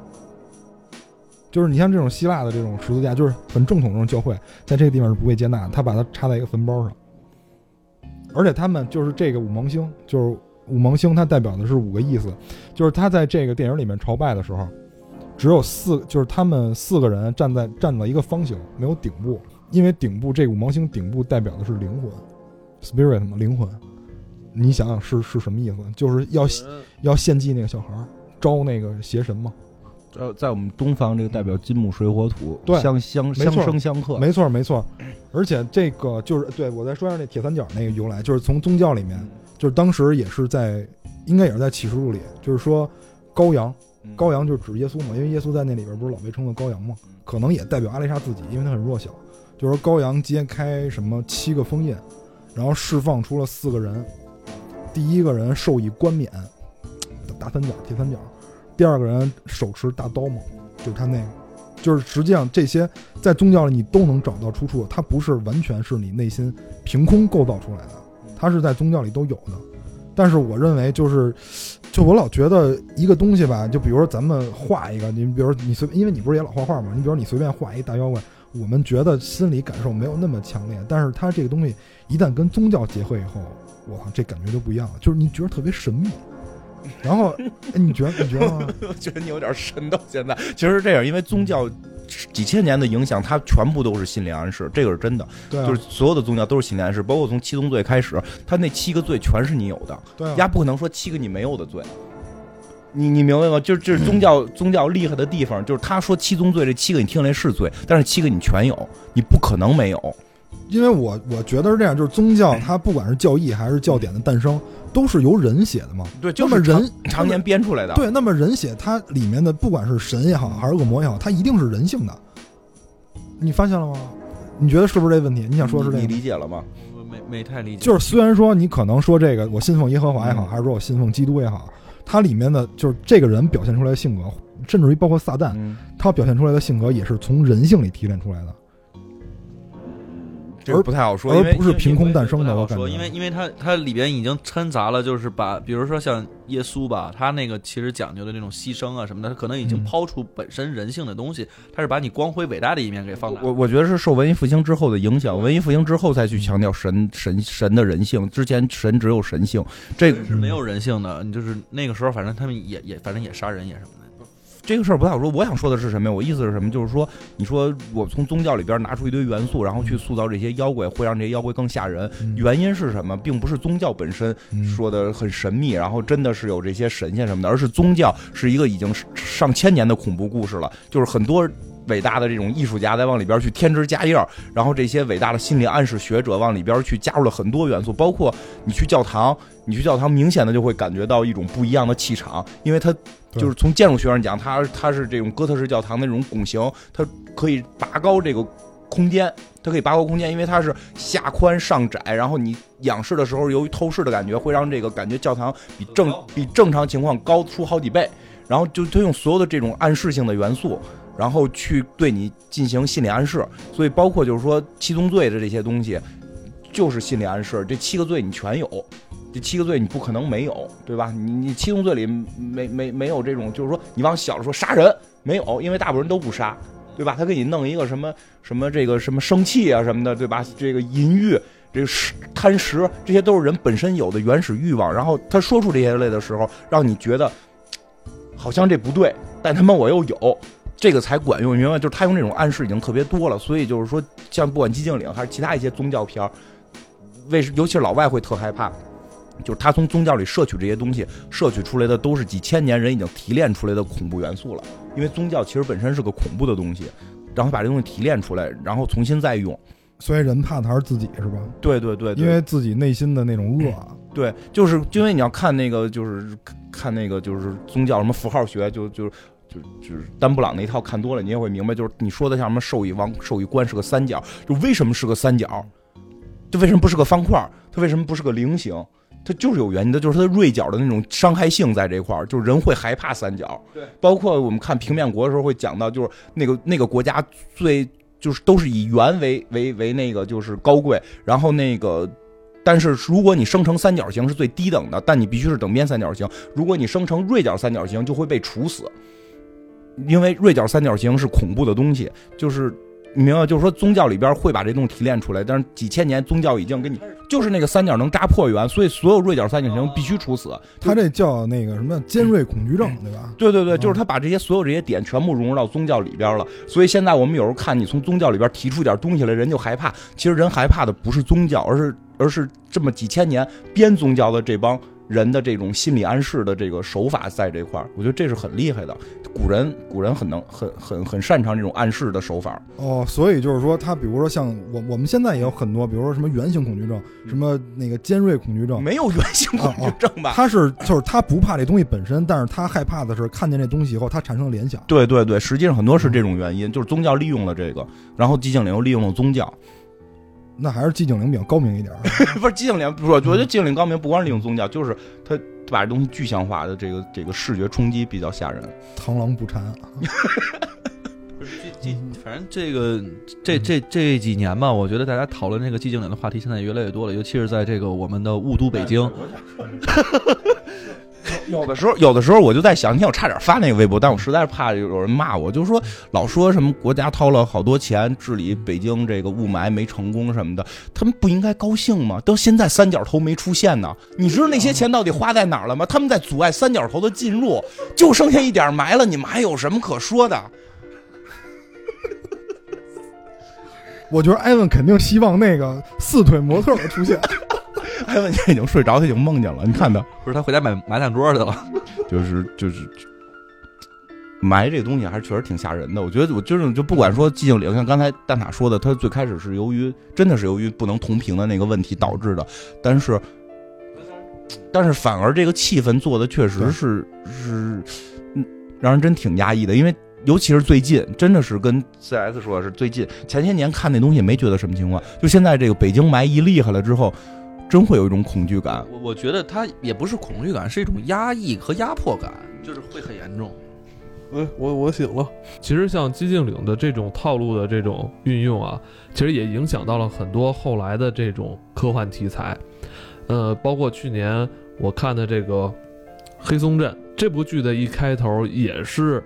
就是你像这种希腊的这种十字架，就是很正统这种教会，在这个地方是不被接纳的。他把它插在一个坟包上，而且他们就是这个五芒星，就是五芒星，它代表的是五个意思。就是他在这个电影里面朝拜的时候，只有四，就是他们四个人站在站在一个方形，没有顶部，因为顶部这五芒星顶部代表的是灵魂，spirit 嘛，灵魂。你想想是是什么意思？就是要要献祭那个小孩儿，招那个邪神嘛。呃，在我们东方，这个代表金木水火土，对相相相生相克。没错，没错。而且这个就是对我再说一下那铁三角那个由来，就是从宗教里面，就是当时也是在，应该也是在启示录里，就是说羔羊，嗯羔羊就是指耶稣嘛，因为耶稣在那里边不是老被称作羔羊嘛，可能也代表阿丽莎自己，因为她很弱小。就是说羔羊揭开什么七个封印，然后释放出了四个人，第一个人授以冠冕，大三角铁三角，第二个人手持大刀嘛，就是他那个。就是实际上这些在宗教里你都能找到出处，它不是完全是你内心凭空构造出来的，它是在宗教里都有的。但是我认为就是，就我老觉得一个东西吧，就比如说咱们画一个，你比如你随，因为你不是也老画画嘛，你比如你随便画一大妖怪，我们觉得心理感受没有那么强烈，但是它这个东西一旦跟宗教结合以后，我靠，这感觉就不一样了，就是你觉得特别神秘。然后，哎，你觉得你觉得吗？我觉得你有点神到现在。其实是这样，因为宗教几千年的影响，它全部都是心理暗示，这个是真的。对啊，就是所有的宗教都是心理暗示，包括从七宗罪开始，他那七个罪全是你有的，对啊，丫不可能说七个你没有的罪。你你明白吗？就是这是宗教宗教厉害的地方，就是他说七宗罪这七个你听来是罪，但是七个你全有，你不可能没有。因为我我觉得是这样，就是宗教它不管是教义还是教典的诞生，都是由人写的嘛。对，那么就是人常年编出来的。对，那么人写它里面的不管是神也好，还是恶魔也好，它一定是人性的。你发现了吗？你觉得是不是这问题？你想说的是这你？理解了吗？我没没太理解，就是虽然说你可能说这个我信奉耶和华也好，嗯还是说我信奉基督也好，它里面的就是这个人表现出来的性格，甚至于包括撒旦，嗯，他表现出来的性格也是从人性里提炼出来的。这个不太好说，而因为不是凭空诞生的说，因为因为它它里边已经掺杂了，就是把比如说像耶稣吧，他那个其实讲究的那种牺牲啊什么的，他可能已经嗯抛出本身人性的东西，他是把你光辉伟大的一面给放大。我我觉得是受文艺复兴之后的影响，文艺复兴之后再去强调神神神的人性，之前神只有神性，这个是没有人性的，你就是那个时候，反正他们也也反正也杀人也什么的。这个事儿不太好说。我想说的是什么呀？我意思是什么？就是说，你说我从宗教里边拿出一堆元素，然后去塑造这些妖怪，会让这些妖怪更吓人。嗯原因是什么？并不是宗教本身嗯说的很神秘，然后真的是有这些神仙什么的，而是宗教是一个已经上千年的恐怖故事了，就是很多。伟大的这种艺术家在往里边去添枝加叶儿，然后这些伟大的心理暗示学者往里边去加入了很多元素，包括你去教堂，你去教堂明显的就会感觉到一种不一样的气场，因为它对就是从建筑学上讲，它它是这种哥特式教堂那种拱形，它可以拔高这个空间，它可以拔高空间，因为它是下宽上窄，然后你仰视的时候，由于透视的感觉，会让这个感觉教堂比正比正常情况高出好几倍，然后就它用所有的这种暗示性的元素。然后去对你进行心理暗示，所以包括就是说七宗罪的这些东西，就是心理暗示。这七个罪你全有，这七个罪你不可能没有，对吧？你你七宗罪里没没没有这种，就是说你往小了说杀人没有，因为大部分人都不杀，对吧？他给你弄一个什么什么这个什么生气啊什么的，对吧？这个淫欲。这个贪食，这些都是人本身有的原始欲望。然后他说出这些类的时候，让你觉得好像这不对，但他妈我又有，这个才管用。你明白？就是他用这种暗示已经特别多了，所以就是说，像不管寂静岭还是其他一些宗教片儿，为尤其是老外会特害怕，就是他从宗教里摄取这些东西，摄取出来的都是几千年人已经提炼出来的恐怖元素了。因为宗教其实本身是个恐怖的东西，然后把这东西提炼出来，然后重新再用。所以人怕的还是自己，是吧？对对对对因为自己内心的那种恶啊，对，就是因为你要看那个，就是看那个，就是宗教什么符号学，就就就就是丹布朗那一套看多了，你也会明白，就是你说的像什么兽医王、兽医官是个三角，就为什么是个三角？就为什么不是个方块？它为什么不是个菱形？它就是有原因的，就是它的锐角的那种伤害性在这块儿，就是人会害怕三角。对，包括我们看平面国的时候会讲到，就是那个那个国家最就是都是以圆为为为那个就是高贵，然后那个。但是如果你生成三角形是最低等的，但你必须是等边三角形。如果你生成锐角三角形，就会被处死，因为锐角三角形是恐怖的东西。就是你明白，就是说宗教里边会把这东西提炼出来，但是几千年宗教已经给你，就是那个三角能扎破圆，所以所有锐角三角形必须处死。他这叫那个什么尖锐恐惧症，对吧？对对对，嗯就是他把这些所有这些点全部融入到宗教里边了。所以现在我们有时候看你从宗教里边提出点东西来，人就害怕。其实人害怕的不是宗教，而是而是这么几千年编宗教的这帮人的这种心理暗示的这个手法在这块儿，我觉得这是很厉害的。古人古人很能很很很擅长这种暗示的手法。哦，所以就是说，他比如说像我我们现在也有很多，比如说什么圆形恐惧症，什么那个尖锐恐惧症，没有圆形恐惧症吧？他是就是他不怕这东西本身，但是他害怕的是看见这东西以后，他产生联想。对对对，实际上很多是这种原因，就是宗教利用了这个，然后寂静岭又利用了宗教。那还是寂静岭比较高明一点儿。不是寂静岭，不是，我觉得寂静岭高明不光是利用宗教，就是他把这东西具象化的这个这个视觉冲击比较吓人。螳螂捕蝉，不是这这，反反正这个这这这几年吧，我觉得大家讨论这个寂静岭的话题现在越来越多了，尤其是在这个我们的雾都北京。有的时候，有的时候我就在想，你看我差点发那个微博，但我实在是怕有人骂我，就是说老说什么国家掏了好多钱治理北京这个雾霾没成功什么的，他们不应该高兴吗？到现在三角头没出现呢，你知道那些钱到底花在哪儿了吗？他们在阻碍三角头的进入，就剩下一点埋了，你们还有什么可说的？我觉得艾文肯定希望那个四腿模特的出现。艾文现在已经睡着，他已经梦见了，你看他。不是他回家买麻将桌去了，就是就是埋这个东西还是确实挺吓人的。我觉得我就是就不管说寂静岭，像刚才蛋挞说的，他最开始是由于真的是由于不能同频的那个问题导致的，但是但是反而这个气氛做的确实是是嗯让人真挺压抑的，因为。尤其是最近，真的是跟 CS 说的是最近前些年看那东西没觉得什么情况，就现在这个北京霾一厉害了之后，真会有一种恐惧感。我我觉得它也不是恐惧感，是一种压抑和压迫感，就是会很严重。哎，我我醒了。其实像寂静岭的这种套路的这种运用啊，其实也影响到了很多后来的这种科幻题材。呃，包括去年我看的这个《黑松镇》这部剧的一开头也是。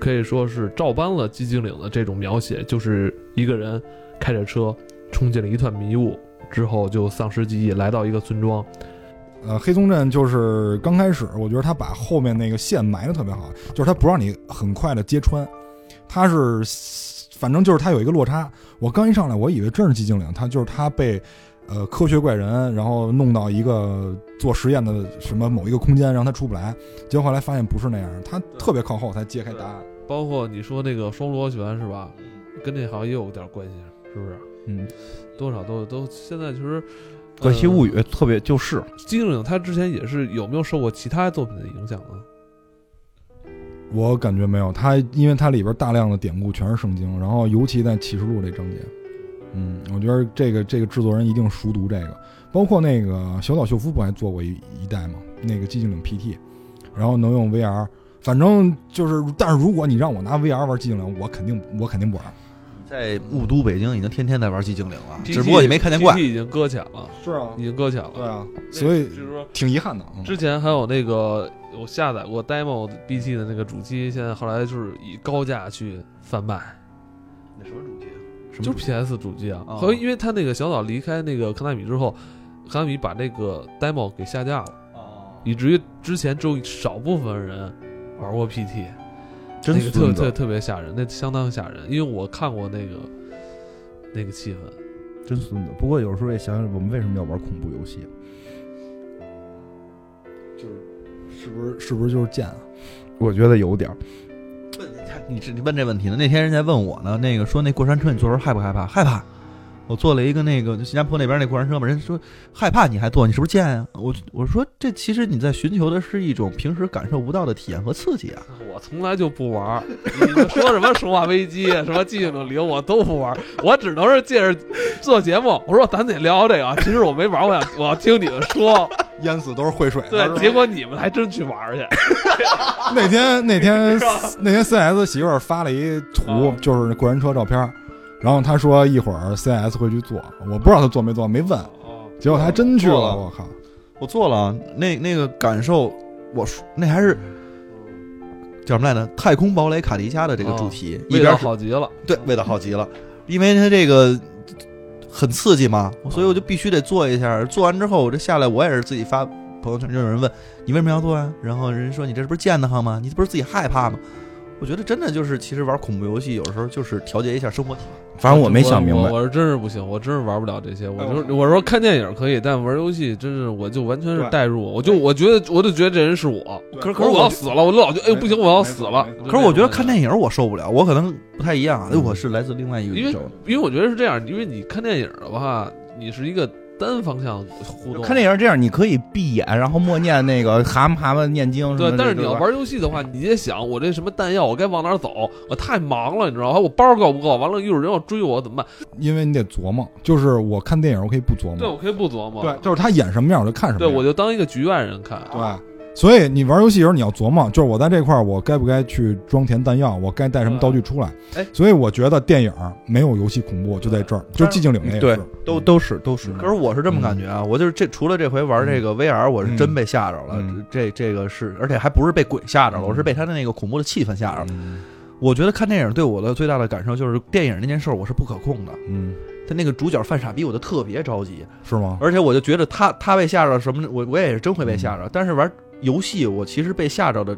可以说是照搬了寂静岭的这种描写，就是一个人开着车冲进了一团迷雾之后就丧失记忆，来到一个村庄。呃，黑松镇就是刚开始，我觉得他把后面那个线埋的特别好，就是他不让你很快的揭穿，他是反正就是他有一个落差。我刚一上来，我以为真是寂静岭，他就是他被呃科学怪人然后弄到一个做实验的什么某一个空间，让他出不来。结果后来发现不是那样，他特别靠后才揭开答案。包括你说那个双螺旋是吧？跟这好像也有点关系，是不是？嗯，多少都都现在其实《怪奇物语》特别就是寂静岭，他之前也是有没有受过其他作品的影响呢？我感觉没有，他因为它里边大量的典故全是圣经，然后尤其在启示录这章节，嗯，我觉得这个这个制作人一定熟读这个，包括那个小岛秀夫不还做过一一代吗？那个寂静岭 PT，然后能用 VR。反正就是，但是如果你让我拿 VR 玩寂静岭，我肯定我肯定不玩。在雾都北京已经天天在玩寂静岭了，只不过你没看见怪，已经搁浅了。是啊，已经搁浅了。对啊，所以就是说挺遗憾的。之前还有那个我下载过 demo BT 的那个主机，现在后来就是以高价去贩卖。那什么主机？就是 PS 主机啊。和因为他那个小岛离开那个康纳米之后，康纳米把那个 demo 给下架了，以至于之前只有少部分人。玩过 PT，真个特特特别吓人，那相当吓人，因为我看过那个那个气氛，真孙子。不过有时候也想想，我们为什么要玩恐怖游戏？就是是不是是不是就是贱啊？我觉得有点。问你这你问这问题呢？那天人家问我呢，那个说那过山车你坐时候害不害怕？害怕。我坐了一个那个新加坡那边那过山车嘛，人家说害怕你还坐，你是不是贱啊？我我说这其实你在寻求的是一种平时感受不到的体验和刺激啊。我从来就不玩，你们说什么生化危机什么寂静岭我都不玩，我只能是借着做节目，我说咱得聊聊这个。其实我没玩，我想我要听你们说，淹死都是会水的。对，结果你们还真去玩去。那天 那天那天 CS 媳妇儿发了一图，就是过山车照片。然后他说一会儿 CS 会去做，我不知道他做没做，没问。结果他还真去了，我靠！我做了，那那个感受，我说那还是叫什么来着？太空堡垒卡迪加的这个主题，味道好极了。对，味道好极了，因为它这个很刺激嘛，所以我就必须得做一下。做完之后，我这下来我也是自己发朋友圈，就有人问你为什么要做啊？然后人说你这不是贱的慌吗？你这不是自己害怕吗？我觉得真的就是，其实玩恐怖游戏有时候就是调节一下生活体验。反正我没想明白，我是真是不行，我真是玩不了这些。我就我说看电影可以，但玩游戏真是我就完全是代入，我就我觉得我就觉得这人是我。可是可是我要死了，我老觉得哎不行，我要死了。可是我觉得看电影我受不了，我可能不太一样。哎，我是来自另外一个宇宙。因为因为我觉得是这样，因为你看电影的话，你是一个。单方向互动，看电影这样，你可以闭眼，然后默念那个蛤蟆蛤蟆念经。对，但是你要玩游戏的话，你得想我这什么弹药，我该往哪走？我太忙了，你知道吗？我包够不够？完了，一会儿人要追我怎么办？因为你得琢磨，就是我看电影，我可以不琢磨。对，我可以不琢磨。对，就是他演什么样我就看什么。对，我就当一个局外人看。对，所以你玩游戏的时候你要琢磨，就是我在这块儿我该不该去装填弹药，我该带什么道具出来。哎所以我觉得电影没有游戏恐怖就在这儿，就寂静岭那个对。，都都是都是。可是我是这么感觉啊，我就是这除了这回玩这个 VR，我是真被吓着了。嗯这这个是，而且还不是被鬼吓着了，嗯我是被他的那个恐怖的气氛吓着了。嗯我觉得看电影对我的最大的感受就是，电影那件事儿我是不可控的。嗯，他那个主角犯傻逼，我就特别着急，是吗？而且我就觉得他他被吓着什么，我我也是真会被吓嗯着。但是玩游戏，我其实被吓着的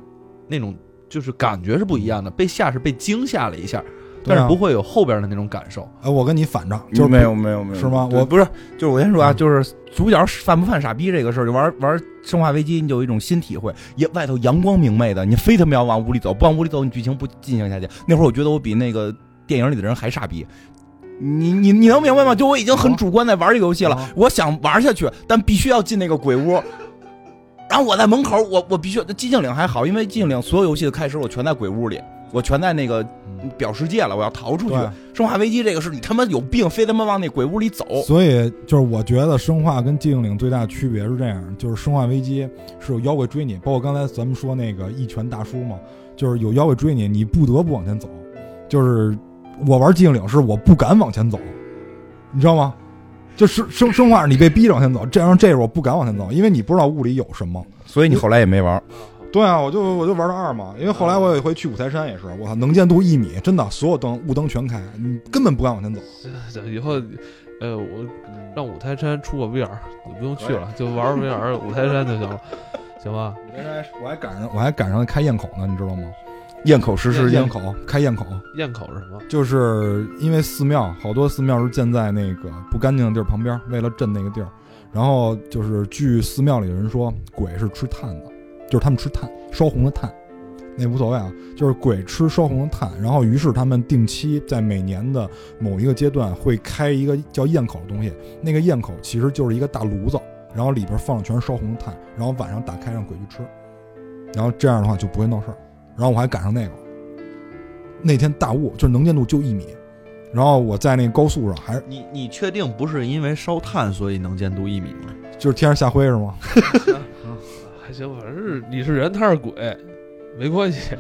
那种就是感觉是不一样的，被吓是被惊吓了一下，但是不会有后边的那种感受。哎，我跟你反着，就是没有没有没有，是吗我不是，就是我先说啊，嗯就是主角犯不犯傻逼这个事儿，就玩玩《生化危机》，你就有一种新体会。也外头阳光明媚的，你非他妈要往屋里走，不往屋里走，你剧情不进行下去。那会儿我觉得我比那个电影里的人还傻逼。你你你能明白吗？就我已经很主观在玩这个游戏了，啊我想玩下去，但必须要进那个鬼屋。然后我在门口，我我必须寂静岭还好，因为寂静岭所有游戏的开始我全在鬼屋里，我全在那个表世界了，我要逃出去。生化危机这个是你他妈有病，非他妈往那鬼屋里走。所以就是我觉得生化跟寂静岭最大的区别是这样，就是生化危机是有妖怪追你，包括刚才咱们说那个一拳大叔嘛，就是有妖怪追你，你不得不往前走。就是我玩寂静岭是我不敢往前走，你知道吗？就生生生化你被逼着往前走，这样这是我不敢往前走，因为你不知道雾里有什么。所以你后来也没玩。对啊，我就我就玩到二嘛，因为后来我有一回去五台山也是，我操，能见度一米，真的所有灯雾灯全开，你根本不敢往前走。这以后，呃，我让五台山出个 VR，你不用去了，就玩 VR 五台山就行了，行吧？五台山我还赶上我还赶上开堰口呢，你知道吗？咽口实施堰口开堰口，堰口是什么？就是因为寺庙好多寺庙是建在那个不干净的地儿旁边，为了镇那个地儿。然后就是据寺庙里的人说，鬼是吃炭的，就是他们吃炭，烧红的炭，那无所谓啊，就是鬼吃烧红的炭。然后于是他们定期在每年的某一个阶段会开一个叫堰口的东西，那个堰口其实就是一个大炉子，然后里边放的全是烧红的炭，然后晚上打开让鬼去吃，然后这样的话就不会闹事儿。然后我还赶上那个，那天大雾，就是能见度就一米，然后我在那高速上，还是你你确定不是因为烧炭所以能见度一米吗？就是天上下灰是吗？还行，反正是你是人，他是鬼，没关系。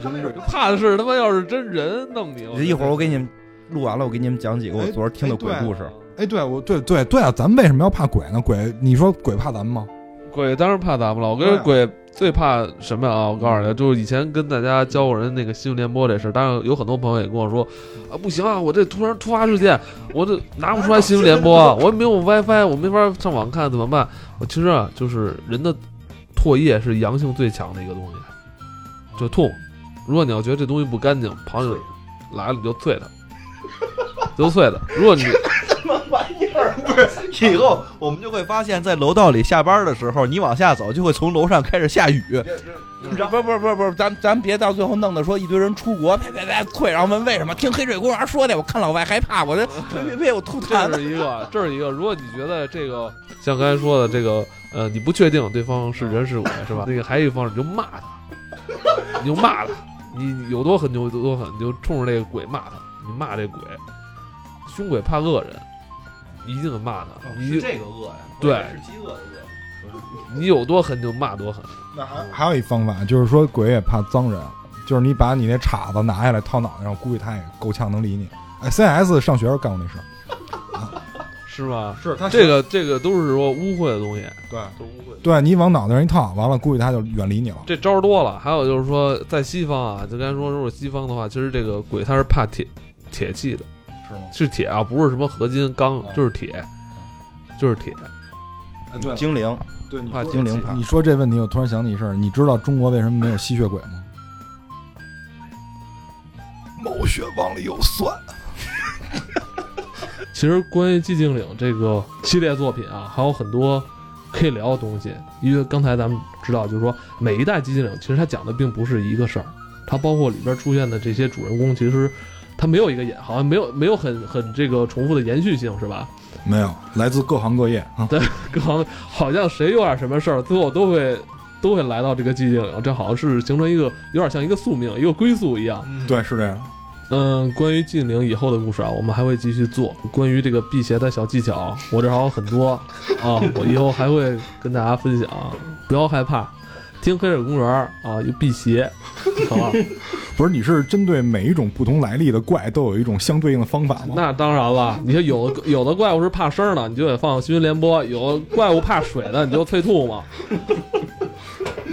怕的是他妈要是真人弄你，一会儿我给你们录完了，我给你们讲几个我哎昨儿听的鬼故事。哎，对，我对对对啊，咱们为什么要怕鬼呢？鬼，你说鬼怕咱们吗？鬼当然怕咱们了。我跟鬼最怕什么啊？我告诉你，就是以前跟大家教过人那个新闻联播这事，当然有很多朋友也跟我说啊，不行啊，我这突然突发事件，我这拿不出来新闻联播 我也没有 WiFi，我没法上网看，怎么办？我其实啊，就是人的唾液是阳性最强的一个东西，就吐。如果你要觉得这东西不干净，旁人来了你就啐它，就啐它。如果你 以后我们就会发现，在楼道里下班的时候，你往下走就会从楼上开始下雨。不是不是不是不是，咱咱别到最后弄得说一堆人出国，呸呸呸，退，然后问为什么？听黑水公园说的，我看老外害怕，我这呸呸呸，我吐痰这了。是一个，这是一个。如果你觉得这个像刚才说的这个，呃，你不确定对方是人是鬼，是吧？那个还有一个方式，你就骂他，你就骂他，你你有多狠就有多狠，你就冲着这个鬼骂他，你骂这鬼，凶鬼怕恶人，你一定得骂他，你这个恶呀？对是饥饿的恶。你有多狠就骂多狠。那还还有一方法，就是说鬼也怕脏人，就是你把你那叉子拿下来套脑袋上，估计他也够呛能理你。哎，CS 上学时候干过那事儿，是吧？是他这个这个都是说污秽的东西，对都污秽。对你往脑袋上一套，完了估计他就远离你了。这招儿多了，还有就是说，在西方啊，就刚才说，如果西方的话，其实这个鬼他是怕铁铁器的，是吗？是铁啊，不是什么合金钢哦，就是铁，就是铁。哎，对精灵，对，你怕精灵怕你说这问题，我突然想起一事儿，你知道中国为什么没有吸血鬼吗？毛血旺里有蒜。其实关于寂静岭这个系列作品啊，还有很多可以聊的东西。因为刚才咱们知道，就是说每一代寂静岭，其实它讲的并不是一个事儿，它包括里边出现的这些主人公，其实它没有一个延，好像没有没有很很这个重复的延续性，是吧？没有，来自各行各业啊。对 各行好像谁有点什么事儿，最后都会都会来到这个寂静岭，这好像是形成一个有点像一个宿命、一个归宿一样。对，是这样。嗯，关于寂静岭以后的故事啊，我们还会继续做。关于这个辟邪的小技巧，我这还有很多啊，我以后还会跟大家分享。不要害怕，听黑水公园啊，有辟邪，好吧？不是，你是针对每一种不同来历的怪都有一种相对应的方法吗？那当然了，你说有的有的怪物是怕声的，你就得放新闻联播；有的怪物怕水的，你就催吐嘛，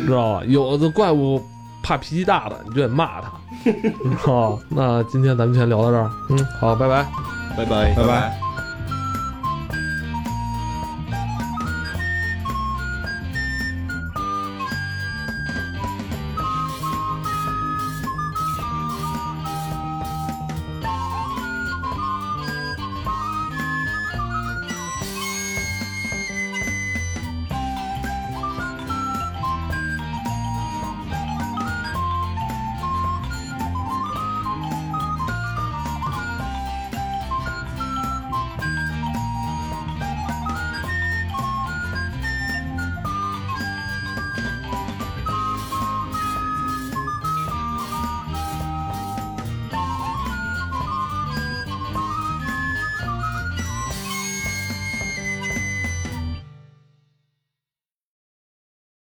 知道吧？有的怪物怕脾气大的，你就得骂他，知道吧？那今天咱们先聊到这儿，嗯，好，拜拜。拜拜拜拜。